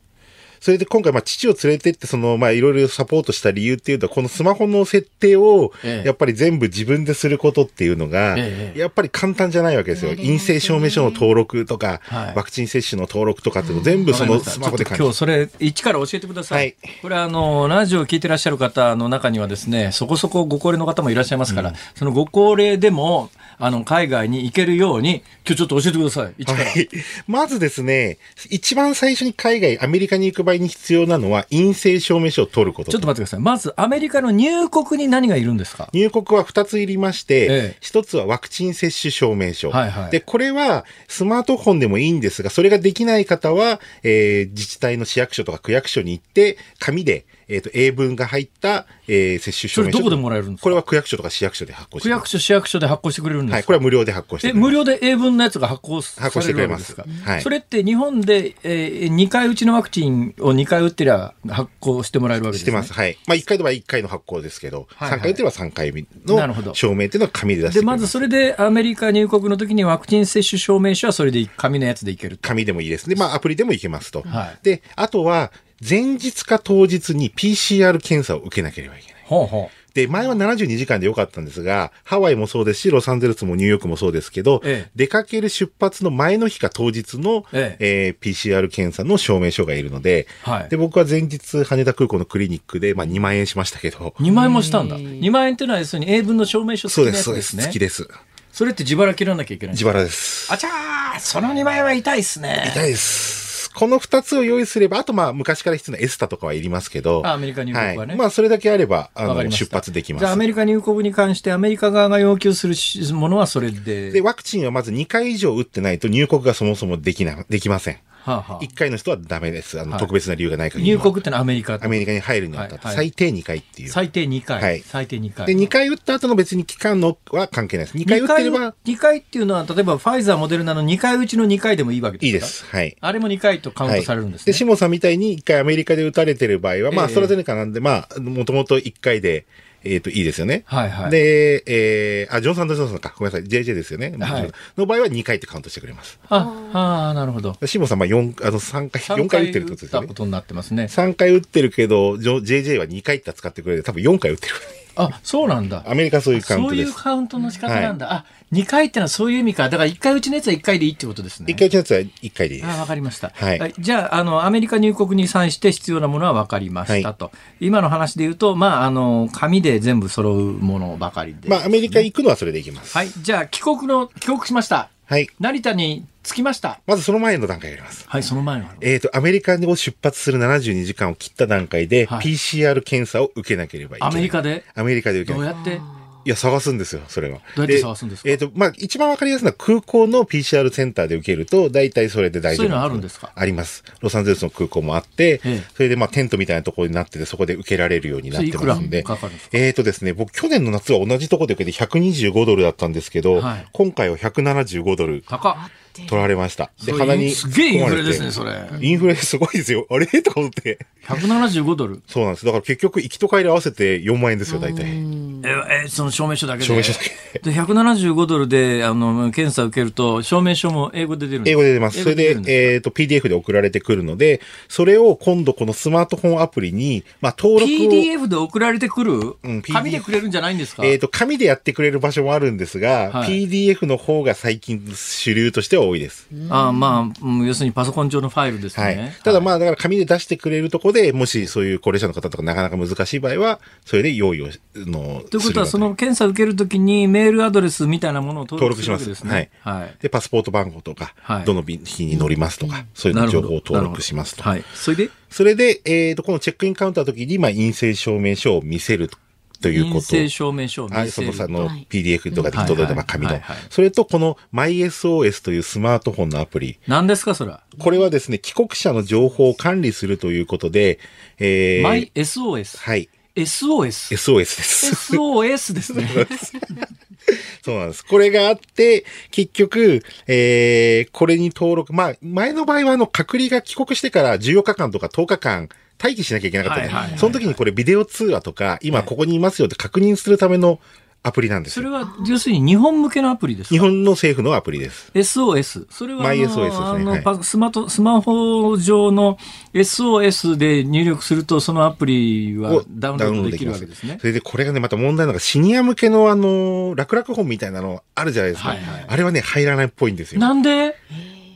それで今回、まあ、父を連れてって、その、まあ、いろいろサポートした理由っていうと、このスマホの設定を、やっぱり全部自分ですることっていうのが、やっぱり簡単じゃないわけですよ。陰性証明書の登録とか、ワクチン接種の登録とかっていうの全部そのスマホで今日それ、一から教えてください。これ、あの、ラジオを聞いてらっしゃる方の中にはですね、そこそこご高齢の方もいらっしゃいますから、そのご高齢でも、あの、海外に行けるように、今日ちょっと教えてください。一から。はい、まずですね、一番最初に海外、アメリカに行く場合に必要なのは、陰性証明書を取ること。ちょっと待ってください。まず、アメリカの入国に何がいるんですか？入国は2ついりまして、一、ええ、つはワクチン接種証明書。はいはい、で、これは、スマートフォンでもいいんですが、それができない方は、えー、自治体の市役所とか区役所に行って、紙で、えっ、ー、と、英文が入った、えー、接種証明書。どこでもらえるんですか？これは区役所とか市役所で発行して区役所、市役所で発行してくれるんですか？はい、これは無料で発行してえ、無料で英文のやつが発行される発行してくれます。はい。それって日本で、えー、2回打ちのワクチンを2回打ってりゃ発行してもらえるわけですね？してます。はい。まあ1回では1回の発行ですけど、はいはい、3回打ってれば3回の証明っていうのは紙で出してで、まずそれでアメリカ入国の時にワクチン接種証明書はそれで紙のやつでいける紙でもいいです。で、まあアプリでもいけますと。はい。で、あとは、前日か当日に PCR 検査を受けなければいけない。ほうほうで、前は72時間でよかったんですが、ハワイもそうですし、ロサンゼルスもニューヨークもそうですけど、ええ、出かける出発の前の日か当日の、えええー、PCR 検査の証明書がいるので、はい、で、僕は前日羽田空港のクリニックで、まあ2万円しましたけど。2万円もしたんだ。2万円っていうのは要するに英文の証明書付きのやつですね。そうです、そうです。付きです。それって自腹切らなきゃいけない自腹です。あちゃーその2万円は痛いっすね。痛いです。この二つを用意すれば、あとまあ昔から必要なエスタとかはいりますけど、アメリカ入国はね。はい、まあそれだけあれば、あの、出発できます。じゃあアメリカ入国に関してアメリカ側が要求するものはそれで。で、ワクチンはまず2回以上打ってないと入国がそもそもできな、できません。はあはあ、1回の人はダメです。あの、はい、特別な理由がない限り。入国ってのはアメリカアメリカに入るにあたって、最低2回っていう。最低2回。はい。最低2回。で、2回打った後の別に期間のは関係ないです。2回打ってれば。2回っていうのは、例えばファイザー、モデルナの2回打ちの2回でもいいわけですかいいです。はい。あれも2回とカウントされるんですね。で、下さんみたいに1回アメリカで打たれてる場合は、まあ、ストラゼネカなんで、まあ、もともと1回で、えっ、ー、と、いいですよね。はいはい。で、えー、あ、ジョン・サンド・ジョンソンか。ごめんなさい。JJ ですよね。はい。の場合は2回ってカウントしてくれます。あ、ああ、なるほど。シモさん、まあ4、あの、3回、4回打ってるってことですよね。ことになってますね。3回打ってるけど、JJ は2回って使ってくれて、多分4回打ってる。あ、そうなんだ。アメリカそういうカウントです。そういうカウントの仕方なんだ。はい、あ、2回ってのはそういう意味か。だから1回打ちのやつは1回でいいってことですね。1回打ちのやつは1回でいいです。あ、わかりました。はい。じゃあ、あの、アメリカ入国に際して必要なものはわかりましたと。はい、今の話で言うと、まあ、あの、紙で全部揃うものばかりで、ね、まあ、アメリカ行くのはそれでいきます。はい。じゃあ、帰国の、帰国しました。はい。成田に着きました。まずその前の段階やります。はい、その前の。えっ、ー、と、アメリカを出発する72時間を切った段階で、はい、PCR 検査を受けなければいけない。アメリカで？アメリカで受けどうやって？いや、探すんですよ、それは。どうやって探すんですか？えっ、ー、と、まあ、一番わかりやすいのは空港の PCR センターで受けると、大体それで大丈夫そういうのあるんですか？あります。ロサンゼルスの空港もあって、ええ、それでまあ、テントみたいなところになってて、そこで受けられるようになってますんで。えっ、ー、とですね、僕、去年の夏は同じところで受けて125ドルだったんですけど、はい、今回は175ドル。高っ。取られました。で、鼻に。すげえインフレですね、それ。インフレすごいですよ。あれ？とか思って。175ドル。そうなんです。だから結局、行きと帰り合わせて4万円ですよ、大体。え、え、その証明書だけで証明書だけで。で、175ドルで、あの、検査受けると、証明書も英語で出るんです英語で出ます。それで、えっ、ー、と、PDF で送られてくるので、それを今度このスマートフォンアプリに、まあ、登録を。PDF で送られてくる？うん、紙でくれるんじゃないんですか？えっ、ー、と、紙でやってくれる場所もあるんですが、はい、PDF の方が最近主流としては多いです。あまあ、要するにパソコン上のファイルですね。はい、ただまあ、だから紙で出してくれるとこで、もしそういう高齢者の方とかなかなか難しい場合は、それで用意をの。ということは、その検査を受けるときにメールアドレスみたいなものを登録します。はい。はい。で、パスポート番号とか、はい、どの日に乗りますとか、そういう情報を登録しますと。はい。それで？それで、えっ、ー、と、このチェックインカウンターの時に、まあ、陰性証明書を見せると。ということ。陰性証明書を見せる。そのさ、の PDF とかで届いた紙の。それと、この MySOS というスマートフォンのアプリ。何ですか、それは？これはですね、帰国者の情報を管理するということで、えー、MySOS? はい。SOS。SOS です。SOS ですね。[LAUGHS] そうなんです。これがあって、結局、えー、これに登録、まあ、前の場合はあの、隔離が帰国してから14日間とか10日間、待機しなきゃいけなかったね。その時にこれビデオ通話とか、今ここにいますよって確認するためのアプリなんですそれは、要するに日本向けのアプリですか？日本の政府のアプリです。SOS。それは、マイ SOS ですね。スマスマホ上の SOS で入力すると、そのアプリはダウンロードできるわけですね。それで、これがね、また問題なのが、シニア向けのあの、楽々本みたいなのあるじゃないですか。はいはい、あれはね、入らないっぽいんですよ。なんで？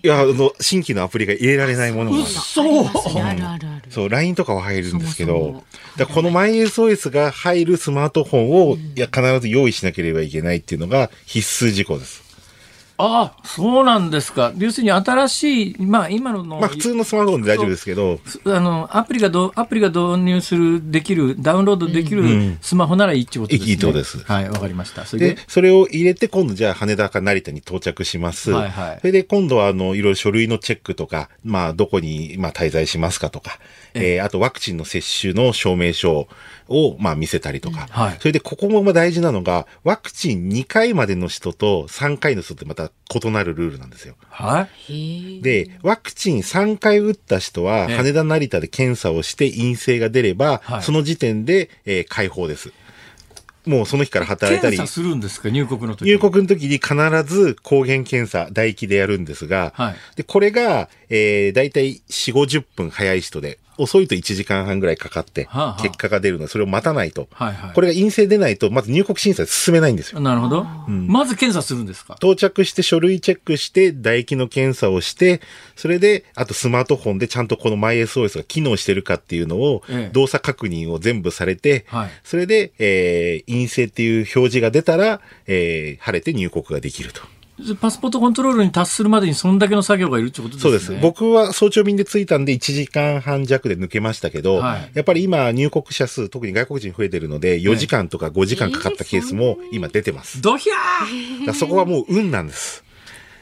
いや、あの、新規のアプリが入れられないものがある。そうそう、LINE とかは入るんですけど、だこの MySOS が入るスマートフォンを、いや、必ず用意しなければいけないっていうのが必須事項です。ああ、そうなんですか。要するに新しい、まあ今のの。まあ普通のスマートフォンで大丈夫ですけど。あの、アプリがど、アプリが導入する、できる、ダウンロードできるスマホならいいってことですね。いいってことです。はい、わかりました。それでそれを入れて今度じゃあ羽田か成田に到着します。はいはい。それで今度はあの、いろいろ書類のチェックとか、まあどこに、まあ滞在しますかとか、ええー、あとワクチンの接種の証明書を、まあ見せたりとか、はい、それでここも大事なのが、ワクチン2回までの人と3回の人ってまた異なるルールなんですよ。はい。で、ワクチン3回打った人は、羽田成田で検査をして陰性が出れば、はい、その時点で、えー、解放です。もうその日から働いたり。検査するんですか？入国の時入国の時に必ず抗原検査、唾液でやるんですが、はい、で、これが、えー、だいたい4、50分早い人で、遅いと1時間半ぐらいかかって、結果が出るので、それを待たないと。はいはい、これが陰性出ないと、まず入国審査進めないんですよ。なるほど。うん、まず検査するんですか？到着して書類チェックして、唾液の検査をして、それで、あとスマートフォンでちゃんとこの MySOS が機能してるかっていうのを、動作確認を全部されて、はい、それで、えー、陰性っていう表示が出たら、えー、晴れて入国ができると。パスポートコントロールに達するまでにそんだけの作業がいるってことですね。そうです。僕は早朝便で着いたんで1時間半弱で抜けましたけど、はい、やっぱり今入国者数、特に外国人増えてるので、4時間とか5時間かかったケースも今出てます。ドヒャーそこはもう運なんです。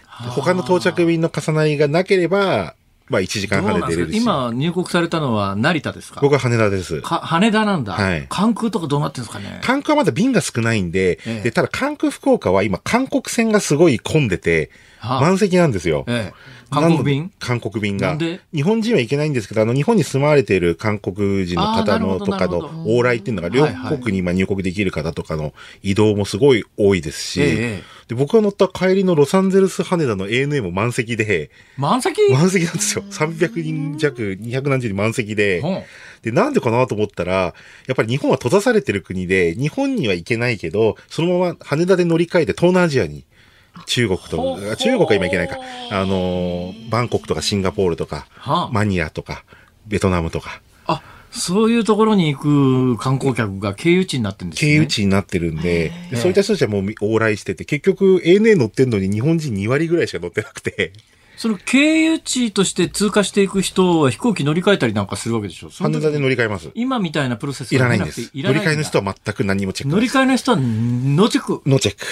他の到着便の重なりがなければ、まあ1時間半で出れるし。今入国されたのは成田ですか？僕は羽田です。羽田なんだ。はい。関空とかどうなってるんですかね？関空はまだ便が少ないんで、ええ、で、ただ関空福岡は今韓国線がすごい混んでて、満席なんですよ。ええ韓国便？韓国便が。日本人は行けないんですけど、あの、日本に住まわれている韓国人の方のとかの往来っていうのが、両国に今入国できる方とかの移動もすごい多いですし、ええ、で僕が乗った帰りのロサンゼルス羽田の ANA も満席で、満席？満席なんですよ。300人弱、200何十人満席で、で、なんでかなと思ったら、やっぱり日本は閉ざされてる国で、日本には行けないけど、そのまま羽田で乗り換えて東南アジアに中国と、中国は今行けないか。あの、バンコクとかシンガポールとか、はあ、マニラとか、ベトナムとか。あ、そういうところに行く観光客が経由地になってるんですね。経由地になってるんで、そういった人たちはもう往来してて、結局 ANA 乗ってんのに日本人2割ぐらいしか乗ってなくて。その経由地として通過していく人は飛行機乗り換えたりなんかするわけでしょ？羽田で乗り換えます。今みたいなプロセスいらないんです。乗り換えの人は全く何もチェック乗り換えの人はノーチェック。ノーチェック。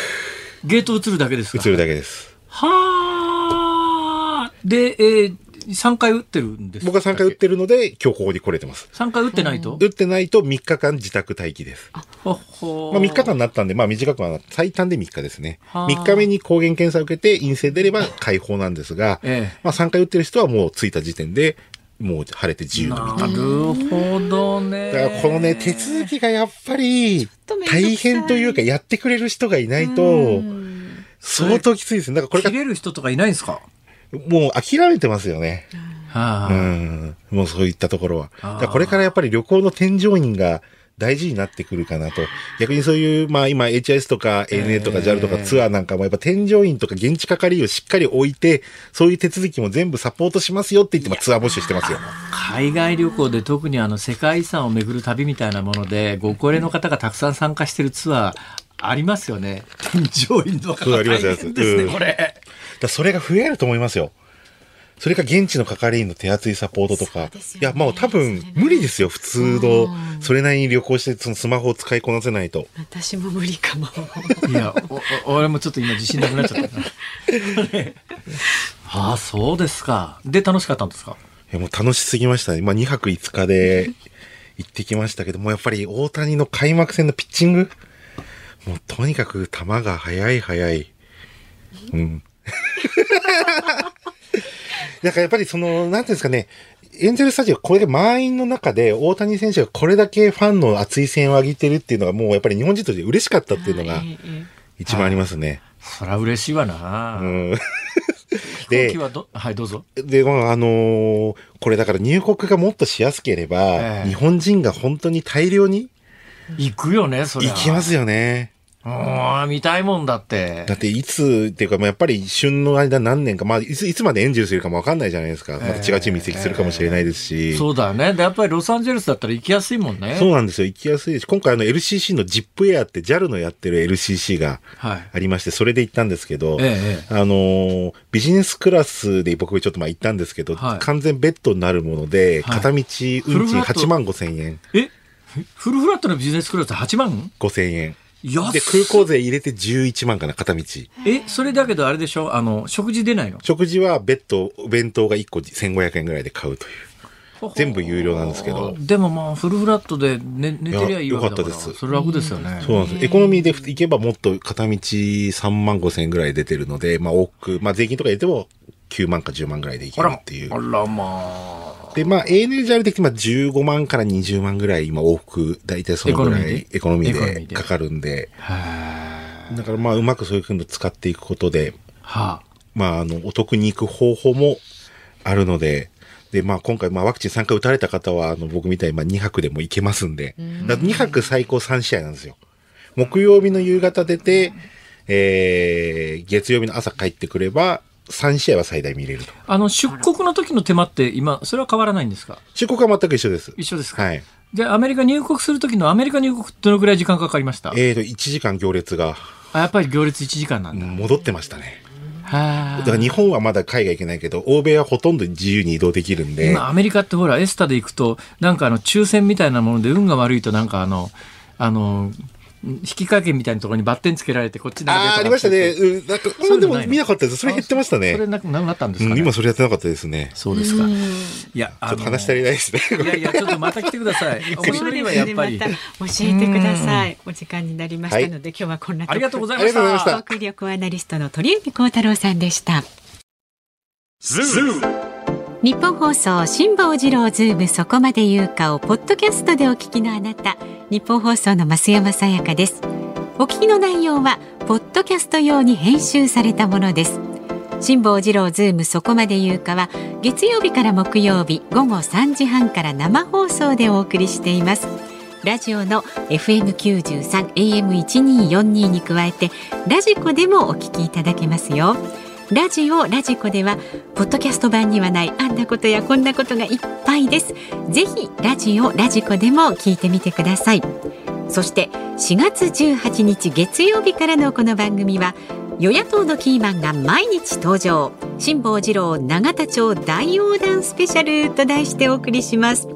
ゲート移るだけですか？移るだけです。はあ。で、えー、3回打ってるんです僕は3回打ってるので、今日ここに来れてます。3回打ってないと？打ってないと3日間自宅待機です。あまあ、3日間になったんで、まあ短くは最短で3日ですね。3日目に抗原検査を受けて陰性出れば解放なんですが、ええ、まあ3回打ってる人はもう着いた時点で、もう晴れて自由のなるほどね。だからこのね、手続きがやっぱり大変というか、やってくれる人がいないと、相当きついですね。だからこれ切れる人とかいないんですか？もう諦めてますよね。はあ、うん。もうそういったところは。これからやっぱり旅行の添乗員が大事になってくるかなと。逆にそういう、まあ今 HIS とか ANA とか JAL とかツアーなんかもやっぱ添乗員とか現地係をしっかり置いて、そういう手続きも全部サポートしますよって言ってツアー募集してますよ。海外旅行で特にあの世界遺産を巡る旅みたいなもので、ご高齢の方がたくさん参加してるツアー、ありますよね。添乗員の方大変ですね、これ。だそれが増えると思いますよ。それか現地の係員の手厚いサポートとか。ね、いや、もう多分無理ですよ、普通の。それなりに旅行して、そのスマホを使いこなせないと。私も無理かも。いや、俺もちょっと今自信なくなっちゃったな。[LAUGHS] ああ、そうですか。で、楽しかったんですか？いや、もう楽しすぎましたね。まあ、2泊5日で行ってきましたけども、やっぱり大谷の開幕戦のピッチング？もうとにかく球が速い速い。うん。[LAUGHS] なんかやっぱりその、なんていうんですかね、エンゼルスタジオ、これで満員の中で、大谷選手がこれだけファンの熱い声援を上げてるっていうのが、もうやっぱり日本人として嬉しかったっていうのが、一番ありますね。そりゃ嬉しいわな。うん。[LAUGHS] で、はい、どうぞ。で、まあ、あのー、これだから入国がもっとしやすければ、えー、日本人が本当に大量に行くよね、それ。行きますよね。ああ、見たいもんだって。だっていつっていうか、まあ、やっぱり旬の間何年か、まあ、いつ、いつまでエンジェルするかもわかんないじゃないですか。また違うチーム移籍するかもしれないですし、えー、そうだよね。で、やっぱりロサンゼルスだったら行きやすいもんね。そうなんですよ。行きやすいし、今回あの LCC のジップエアって JAL のやってる LCC がありまして、はい、それで行ったんですけど、えー、あのー、ビジネスクラスで僕ちょっとまあ行ったんですけど、はい、完全ベッドになるもので、片道運賃8万5千円。え？フルフラットのビジネスクラス8万 ?5 千円。で、空港税入れて11万かな、片道。え、それだけどあれでしょ？あの、食事出ないの？食事は別途、お弁当が1個1500円ぐらいで買うという。全部有料なんですけど。でもまあ、フルフラットで寝寝てりゃいいわけだからよかったです。それ楽ですよね。そうなんです。エコノミーで行けばもっと片道3万5千円ぐらい出てるので、まあ、多く、まあ、税金とか入れても9万か10万ぐらいで行けるっていう。あらまあ。で、まあ、ANA ジャル的に15万から20万ぐらい、今、往復、大体そのぐらい、エコノミーで？かかるんで。だから、まあ、うまくそういうの使っていくことで、はあ、まあ、あの、お得に行く方法もあるので、で、まあ、今回、まあ、ワクチン3回打たれた方は、あの、僕みたいに、まあ、2泊でも行けますんで、だ2泊最高3試合なんですよ。木曜日の夕方出て、えー、月曜日の朝帰ってくれば、3試合は最大見れると。あの、出国の時の手間って今、それは変わらないんですか？出国は全く一緒です。一緒ですか？はい。で、アメリカ入国する時のアメリカ入国どのぐらい時間かかりました？えっ、ー、と、1時間行列が。あ、やっぱり行列1時間なんだ。戻ってましたね。だから日本はまだ海外行けないけど、欧米はほとんど自由に移動できるんで。今、アメリカってほら、エスタで行くと、なんかあの、抽選みたいなもので運が悪いと、なんかあの、あの、引き掛けみたいなところにバッテンつけられてこっちああ、ありましたね。うん、なんか、これでも見なかったです。それ減ってましたね。それなくなったんですか、ね？うん、今それやってなかったですね。そうですか。いや、ちょっと話足りないですね。いやいや、ちょっとまた来てください。[LAUGHS] 面白いわ、やっぱり。教えてください。お時間になりましたので、今日はこんなありがとうございました。航空旅行アナリストの鳥海高太郎さんでした。ズーニッポン放送辛坊治郎ズームそこまで言うかをポッドキャストでお聞きのあなた。ニッポン放送の増山さやかです。お聞きの内容はポッドキャスト用に編集されたものです。辛坊治郎ズームそこまで言うかは月曜日から木曜日午後3時半から生放送でお送りしています。ラジオの FM93 AM1242 に加えてラジコでもお聞きいただけますよ。ラジオラジコではポッドキャスト版にはないあんなことやこんなことがいっぱいです。ぜひラジオラジコでも聞いてみてください。そして4月18日月曜日からのこの番組は与野党のキーマンが毎日登場。辛坊治郎永田町大横断スペシャルと題してお送りします。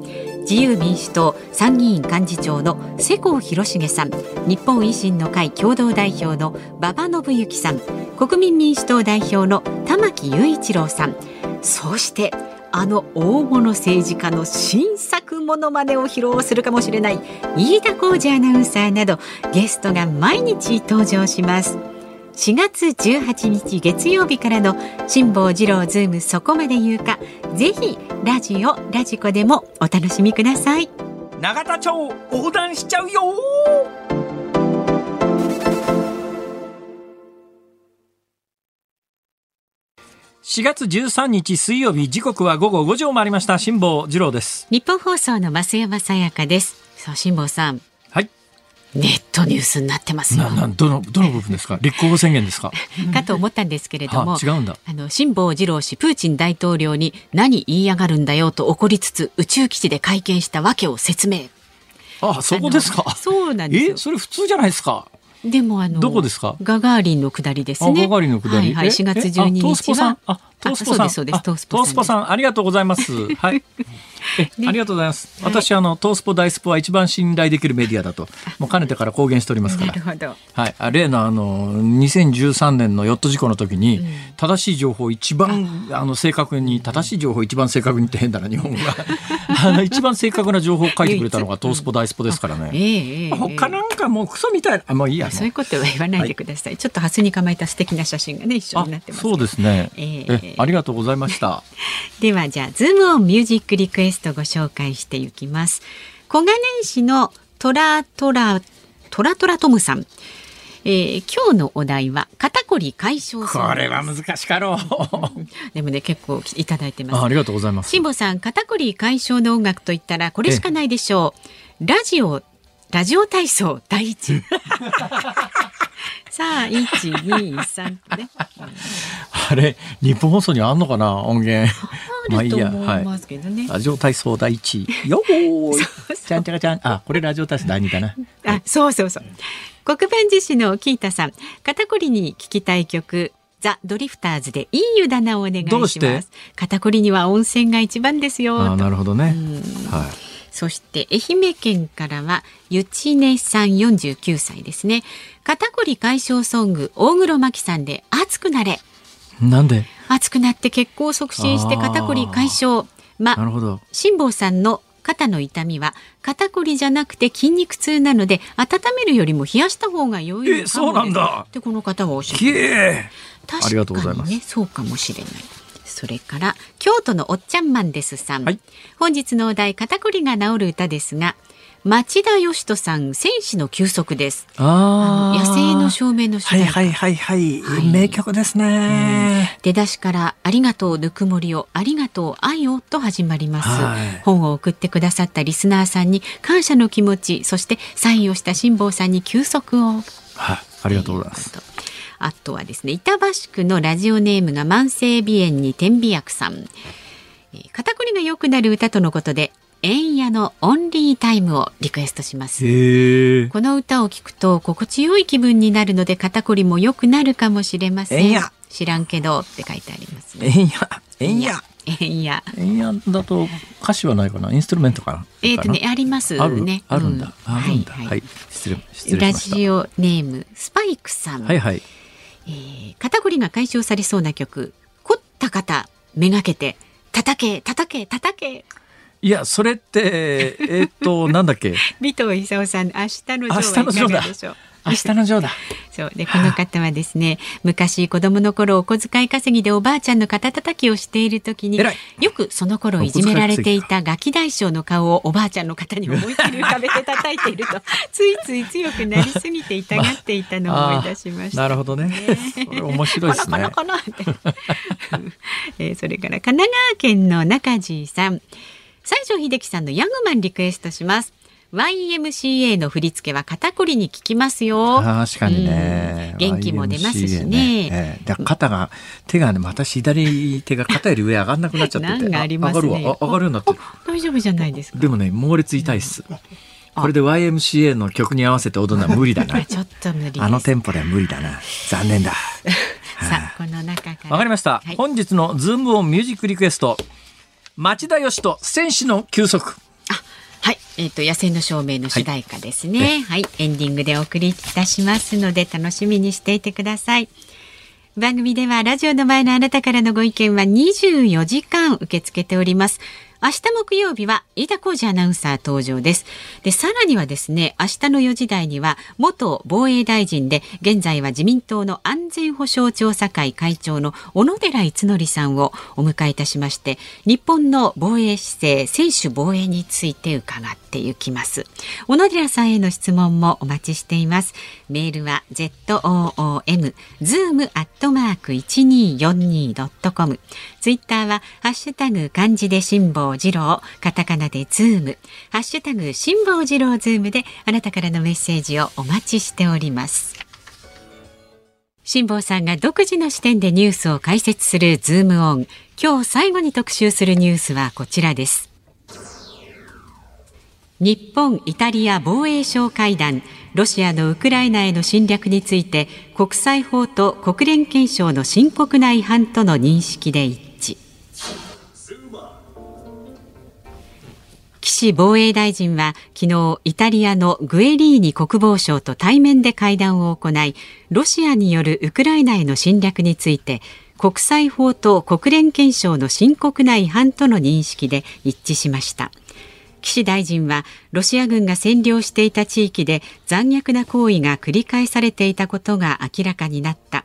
自由民主党参議院幹事長の世耕弘成さん日本維新の会共同代表の馬場信之さん国民民主党代表の玉木雄一郎さん。そしてあの大物政治家の新作ものまねを披露するかもしれない飯田浩二アナウンサーなどゲストが毎日登場します。4月18日月曜日からの辛坊治郎ズームそこまで言うかぜひラジオラジコでもお楽しみください。永田町横断しちゃうよ4月13日水曜日時刻は午後5時を回りました。辛坊治郎です。日本放送の増山さやかです。さあ辛坊さんネットニュースになってますよ。などのどの部分ですか？立候補宣言ですか？[LAUGHS] かと思ったんですけれども、違うんだ。あの辛坊治郎氏プーチン大統領に何言いやがるんだよと怒りつつ宇宙基地で会見したわけを説明。あ、そこですか？そうなんですえ、それ普通じゃないですか？でもあのどこですか？ガガーリンの下りですね。ガガーリンの下り。はい、はい、4月12日は。あ、トースポさん。そうです、トースポさん。ありがとうございます。[LAUGHS] はい。え、ありがとうございます。私、あの、トースポ大スポは一番信頼できるメディアだと、[LAUGHS] もうかねてから公言しておりますから。なるほど。はい、あ例の、あの、2013年のヨット事故の時に、正しい情報一番、あの、正確に、正しい情報一番正確にって変だな、日本語が。[LAUGHS] あの、一番正確な情報を書いてくれたのがトースポ大スポですからね。ええ他なんかもうクソみたいな、もういいや。そういうことは言わないでください。ちょっとハスに構えた素敵な写真がね、一緒になってます。そうですね。えありがとうございました。[LAUGHS] では、じゃあ、ズームオンミュージックリクエストご紹介していきます。小金井市のトラトラトラトラトムさん。えー、今日のお題は肩こり解消これは難しかろう [LAUGHS] でもね結構いただいてますありがとうございます辛坊さん肩こり解消の音楽といったらこれしかないでしょうラジオラジオ体操第一。さあ一二三ね、あれ日本放送にあんのかな音源。まあいいや、はい、ラジオ体操第一。よーい。ちゃんちゃかちゃん。あこれラジオ体操第二だな。あそうそうそう。国分寺市のキータさん。肩こりに聞きたい曲。ザ・ドリフターズでいい湯棚をお願いします。肩こりには温泉が一番ですよ。あなるほどね、はいそして愛媛県からはゆちねさん49歳ですね。肩こり解消ソング大黒摩季さんで熱くなれ。なんで？熱くなって血行促進して肩こり解消まなるほど。辛坊さんの肩の痛みは肩こりじゃなくて筋肉痛なので温めるよりも冷やした方が良いのかもそうなんだ。ってこの方はおっしゃって確かにねそうかもしれないそれから京都のおっちゃんマンですさん、はい、本日のお題肩こりが治る歌ですが町田義人さん戦士の休息です。あ野生の証明のはいはいはいはい、はい、名曲ですね、うん、出だしからありがとうぬくもりをありがとう愛をと始まります、はい、本を送ってくださったリスナーさんに感謝の気持ちそしてサインをした辛坊さんに休息を。はい。ありがとうございますあとはですね板橋区のラジオネームが慢性鼻炎に点鼻薬さん、えー、肩こりが良くなる歌とのことで円屋のオンリータイムをリクエストします。この歌を聞くと心地よい気分になるので肩こりも良くなるかもしれません。知らんけどって書いてありますね。円屋円屋円屋円屋だと歌詞はないかな？インストゥルメントかな？えっ、とねありますね。ある？ん。だ、あるんだ、はい、失礼失礼ラジオネームスパイクさん。はいはいえー、肩こりが解消されそうな曲。凝った方めがけて叩け叩け叩け。いやそれってえっとなんだっけ？[LAUGHS] 尾藤勲さん明日のジョーでしょう？[LAUGHS] 明日のジョーだ。そう。でこの方はですね昔子供の頃お小遣い稼ぎでおばあちゃんの肩たたきをしている時によくその頃いじめられていたガキ大将の顔をおばあちゃんの肩に思いっきり浮かべて叩いていると [LAUGHS] ついつい強くなりすぎて痛がっていたのを思い出しました、なるほどね。面白いですね。このこ [LAUGHS] えー、それから神奈川県の中地さん。西城秀樹さんのヤグマンリクエストします YMCA の振り付けは肩こりに効きますよ。確かにね。うん、元気も出ますしね。ねえー、肩が手がねまた左手が肩より上上がんなくなっちゃってて。[LAUGHS] ありますね。上がるわ上がるようになってる。大丈夫じゃないですか。でもね猛烈痛いっす。うんこれで YMCA の曲に合わせて踊るのは無理だな。[LAUGHS] ちょっと無理あのテンポでは無理だな。残念だ。[LAUGHS] さあ、この中から。わかりました。はい、本日のズームオンミュージックリクエスト。町田義人選手の休息。あ、はい、えっ、ー、と野戦の証明の主題歌ですね、はい、はい。エンディングでお送りいたしますので楽しみにしていてください。番組ではラジオの前のあなたからのご意見は24時間受け付けております。明日木曜日は飯田浩二アナウンサー登場です。で、さらにはですね、明日の4時台には元防衛大臣で現在は自民党の安全保障調査会会長の小野寺逸則さんをお迎えいたしまして、日本の防衛姿勢、専守防衛について伺っていきます。小野寺さんへの質問もお待ちしています。メールは zoom zoom アットマーク 1242.com ツイッターはハッシュタグ漢字で辛抱二郎カタカナでズームハッシュタグ辛坊治郎ズームであなたからのメッセージをお待ちしております辛坊さんが独自の視点でニュースを解説するズームオン今日最後に特集するニュースはこちらです日本イタリア防衛相会談ロシアのウクライナへの侵略について国際法と国連憲章の深刻な違反との認識で一岸防衛大臣は昨日イタリアのグエリーニ国防相と対面で会談を行いロシアによるウクライナへの侵略について国際法と国連憲章の深刻な違反との認識で一致しました。岸大臣はロシア軍が占領していた地域で残虐な行為が繰り返されていたことが明らかになった。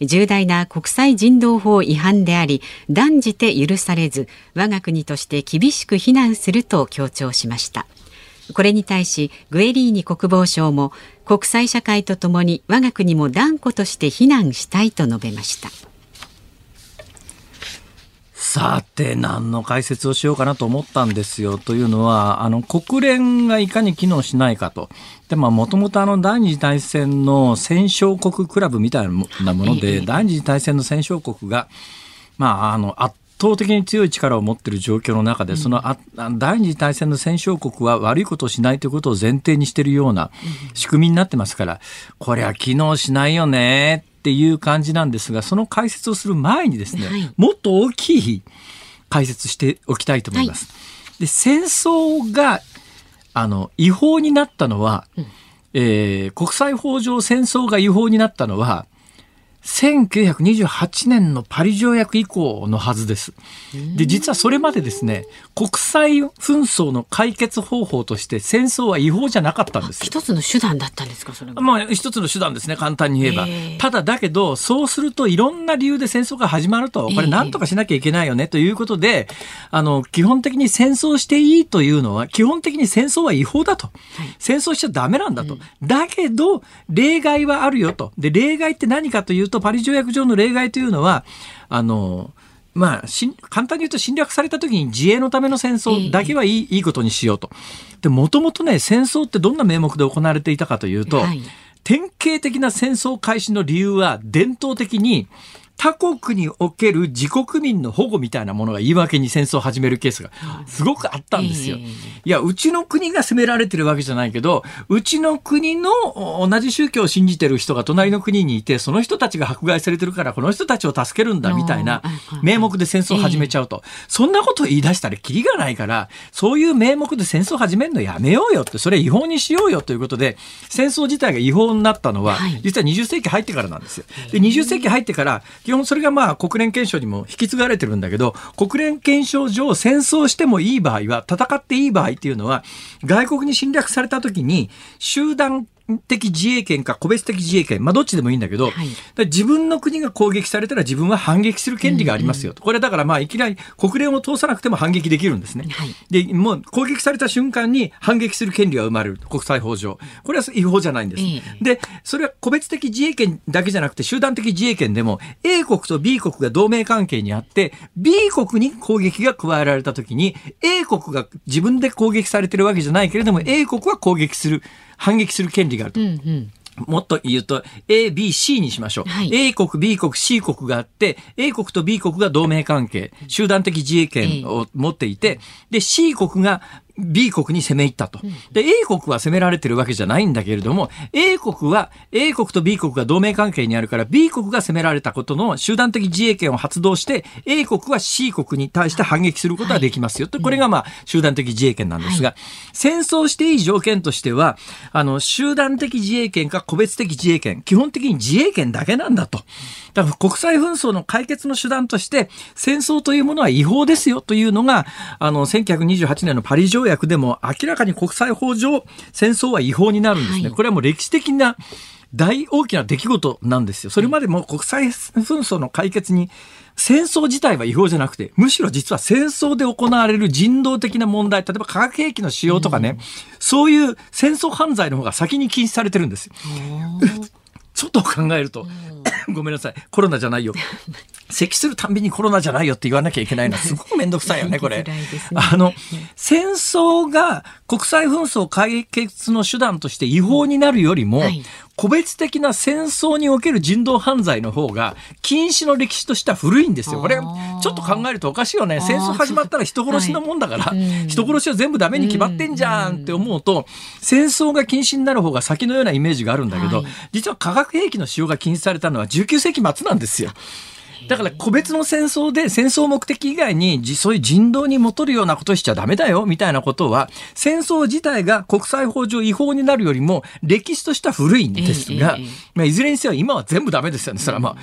重大な国際人道法違反であり断じて許されず我が国として厳しく非難すると強調しました。これに対しグエリーニ国防相も国際社会とともに我が国も断固として非難したいと述べました。さて何の解説をしようかなと思ったんですよ。というのはあの国連がいかに機能しないかと。でもともと第二次大戦の戦勝国クラブみたいなもので、第二次大戦の戦勝国が、まあ、あの圧倒的に強い力を持っている状況の中で、そのあ第二次大戦の戦勝国は悪いことをしないということを前提にしているような仕組みになってますから、これは機能しないよねっていう感じなんですが、その解説をする前にですね、はい、もっと大きい解説しておきたいと思います。はい、で戦争があの違法になったのは、うん、えー、国際法上戦争が違法になったのは1928年のパリ条約以降のはずです。で、実はそれまでですね、国際紛争の解決方法として戦争は違法じゃなかったんです一つの手段だったんですか、それは。まあ、一つの手段ですね、簡単に言えば。ただ、だけど、そうするといろんな理由で戦争が始まると、これ何とかしなきゃいけないよね、ということで、あの、基本的に戦争していいというのは、基本的に戦争は違法だと。戦争しちゃダメなんだと。だけど、例外はあるよと。で、例外って何かというと、とパリ条約上の例外というのはあのまあ、簡単に言うと侵略された時に自衛のための戦争だけはいいいいことにしようと。で、もともとね、戦争ってどんな名目で行われていたかというと、はい、典型的な戦争開始の理由は伝統的に他国における自国民の保護みたいなものが言い訳に戦争を始めるケースがすごくあったんですよ。いや、うちの国が責められてるわけじゃないけど、うちの国の同じ宗教を信じてる人が隣の国にいて、その人たちが迫害されてるから、この人たちを助けるんだみたいな名目で戦争を始めちゃうと。そんなことを言い出したらキリがないから、そういう名目で戦争を始めるのやめようよって、それ違法にしようよということで、戦争自体が違法になったのは、実は20世紀入ってからなんですよ。で、20世紀入ってから、基本それがまあ国連憲章にも引き継がれてるんだけど、国連憲章上戦争してもいい場合は、戦っていい場合っていうのは、外国に侵略された時に集団的自衛権か個別的自衛権、まあ、どっちでもいいんだけど、はい、自分の国が攻撃されたら自分は反撃する権利がありますよと、うんうん、これだからまあいきなり国連を通さなくても反撃できるんですね。はい、でもう攻撃された瞬間に反撃する権利が生まれる。国際法上。これは違法じゃないんです。でそれは個別的自衛権だけじゃなくて集団的自衛権でも A 国と B 国が同盟関係にあって B 国に攻撃が加えられた時に A 国が自分で攻撃されてるわけじゃないけれども A 国は攻撃する。反撃する権利があると。うんうんもっと言うと、A、B、C にしましょう。はい、A 国、B 国、C 国があって、A 国と B 国が同盟関係、集団的自衛権を持っていて、で、C 国が B 国に攻め入ったと。で、A 国は攻められてるわけじゃないんだけれども、A 国は A 国と B 国が同盟関係にあるから、B 国が攻められたことの集団的自衛権を発動して、A 国は C 国に対して反撃することはできますよ。と、これがまあ、集団的自衛権なんですが、戦争していい条件としては、あの、集団的自衛権か個別的自衛権、基本的に自衛権だけなんだと。だから国際紛争の解決の手段として、戦争というものは違法ですよというのが、あの、1928年のパリ条約でも明らかに国際法上、戦争は違法になるんですね。はい、これはもう歴史的な大大きな出来事なんですよ。それまでも国際紛争の解決に戦争自体は違法じゃなくて、むしろ実は戦争で行われる人道的な問題、例えば化学兵器の使用とかね、うん、そういう戦争犯罪の方が先に禁止されてるんですよ。ちょっと考えると、[COUGHS] ごめんなさい、コロナじゃないよ。[LAUGHS] 咳するたんびにコロナじゃないよって言わなきゃいけないのは [LAUGHS] すごくめんどくさいよね、これ。ね、あの、戦争が国際紛争解決の手段として違法になるよりも、はい、個別的な戦争における人道犯罪の方が禁止の歴史としては古いんですよ。これ、ちょっと考えるとおかしいよね。戦争始まったら人殺しのもんだから、はい、人殺しは全部ダメに決まってんじゃんって思うと、戦争が禁止になる方が先のようなイメージがあるんだけど、はい、実は化学兵器の使用が禁止されたのは19世紀末なんですよ。だから個別の戦争で戦争目的以外にそういう人道に戻るようなことしちゃダメだよみたいなことは戦争自体が国際法上違法になるよりも歴史としては古いんですが、まあ、いずれにせよ今は全部ダメですよね。それはまあ、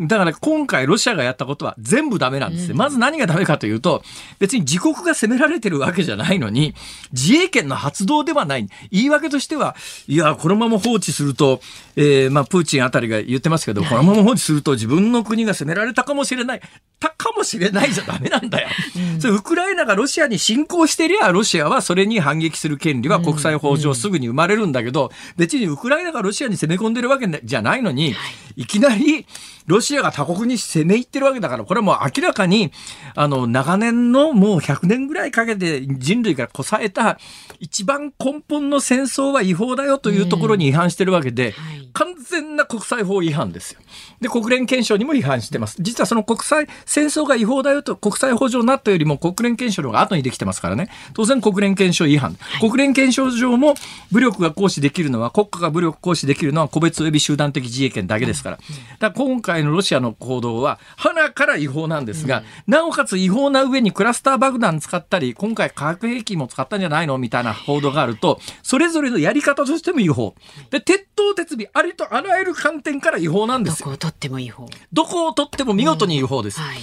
だから今回ロシアがやったことは全部ダメなんですよ。まず何がダメかというと別に自国が攻められてるわけじゃないのに自衛権の発動ではない。言い訳としてはいやこのまま放置すると、えー、まあプーチンあたりが言ってますけどこのまま放置すると自分の国が攻めめられたかもしれない。たかもしれないじゃダメなんだよ。うん、それウクライナがロシアに侵攻してりゃ、ロシアはそれに反撃する権利は国際法上すぐに生まれるんだけど、別にウクライナがロシアに攻め込んでるわけじゃないのに、いきなりロシアが他国に攻め入ってるわけだから、これはもう明らかに、あの、長年のもう100年ぐらいかけて人類からこさえた一番根本の戦争は違法だよというところに違反してるわけで、完全な国際法違反ですよ。で、国連憲章にも違反してます。実はその国際、戦争が違法だよと国際法上になったよりも国連憲章の方が後にできてますからね。当然国連憲章違反。国連憲章上も武力が行使できるのは、国家が武力行使できるのは個別及び集団的自衛権だけですから。だから今回のロシアの行動は、花から違法なんですが、なおかつ違法な上にクラスター爆弾使ったり、今回化学兵器も使ったんじゃないのみたいな報道があると、それぞれのやり方としても違法。で、鉄頭鉄尾、ありとあらゆる観点から違法なんですよ。どこを取っても違法。どこを取っても見事に違法です。はい、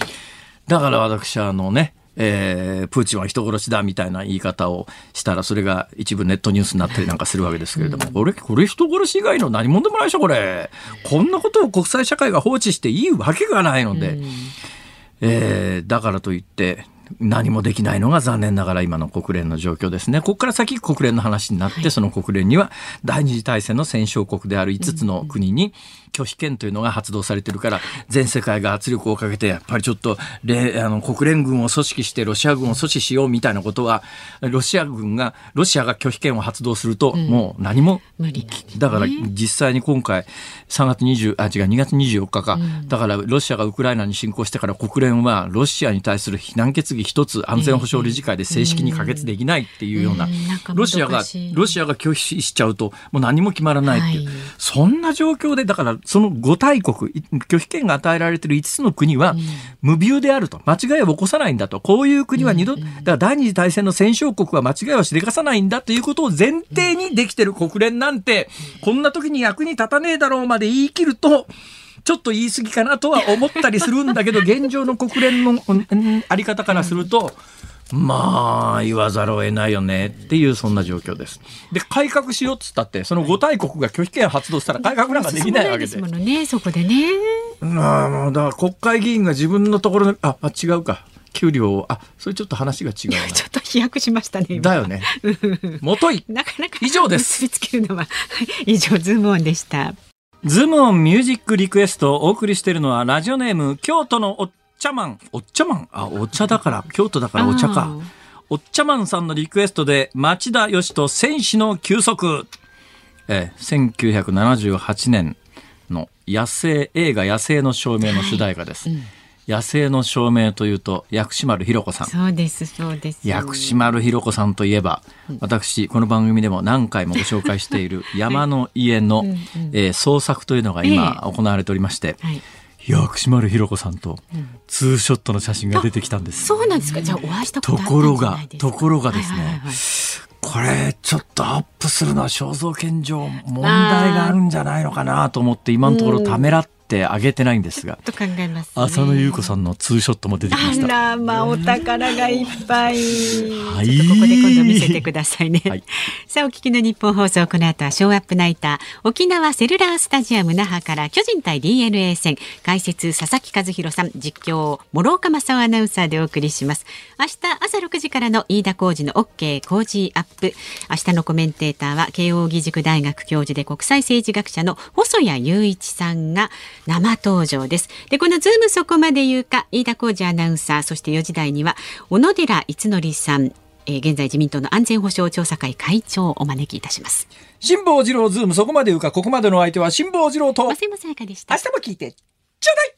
だから私はあのね、えー、プーチンは人殺しだみたいな言い方をしたらそれが一部ネットニュースになったりなんかするわけですけれども、俺これ人殺し以外の何者でもないでしょこれ。こんなことを国際社会が放置していいわけがないので、えー、だからといって何もできないのが残念ながら今の国連の状況ですね。ここから先国連の話になって、その国連には第二次大戦の戦勝国である5つの国に拒否権というのが発動されてるから、全世界が圧力をかけて、やっぱりちょっと、あの国連軍を組織してロシア軍を阻止しようみたいなことは、ロシア軍が、ロシアが拒否権を発動すると、もう何も、無理、だから実際に今回、3月20、あ、違う、2月24日か、だからロシアがウクライナに侵攻してから国連はロシアに対する非難決議一つ安全保障理事会で正式に可決できないっていうような、ロシアが、ロシアが拒否しちゃうと、もう何も決まらないっていう、そんな状況で、だからその5大国、拒否権が与えられている5つの国は、無ビューであると。間違いを起こさないんだと。こういう国は二度、だから第二次大戦の戦勝国は間違いをしでかさないんだということを前提にできてる国連なんて、こんな時に役に立たねえだろうまで言い切ると、ちょっと言い過ぎかなとは思ったりするんだけど、[LAUGHS] 現状の国連のあり方からすると、まあ、言わざるを得ないよねっていう、そんな状況です。で、改革しようっつったって、その5大国が拒否権発動したら改革なんかできないわけで。ですものね、そこでね。まあ、だから国会議員が自分のところで、あ、あ違うか。給料あそれちょっと話が違うな。ちょっと飛躍しましたねだよね。もとい。なかなか以上です。結びつけるのは以上ズームオンでした。ズームオンミュージックリクエストをお送りしているのはラジオネーム京都のお茶マン。お茶マンあ、お茶だから、[LAUGHS] 京都だからお茶か。おっちゃまんさんのリクエストで、町田義人戦士の休息。え1978年の野生、映画野生の証明の主題歌です。はいうん野生の証明というと薬師丸ひろ子さんそうですそうです薬師丸ひろ子さんといえば、私この番組でも何回もご紹介している山の家の、創作というのが今行われておりまして、えーはい薬師丸ひろ子さんとツーショットの写真が出てきたんです。そうなんですか。じゃあお会いしたことところがところがですね、はいはいはい、これちょっとアップするのは肖像権上問題があるんじゃないのかなと思って今のところためらっってあげてないんですが。と考えます、ね、浅野ゆう子さんのツーショットも出てきました。あら、まあ、お宝がいっぱい。はい。ここで今度見せてくださいね。はい、さあ、お聞きのニッポン放送、この後はショーアップナイター、沖縄セルラースタジアム那覇から巨人対 DeNA 戦、解説佐々木主浩さん、実況、師岡正雄アナウンサーでお送りします。明日朝6時からの飯田浩二の OK 工事アップ。明日のコメンテーターは慶應義塾大学教授で国際政治学者の細谷雄一さんが生登場です。で、このズームそこまで言うか、飯田浩司アナウンサー、そして4時台には、小野寺逸則さん、えー、現在自民党の安全保障調査会会長をお招きいたします。辛坊治郎ズームそこまで言うか、ここまでの相手は辛坊治郎と、松山さやかでした？明日も聞いて、ちょうだい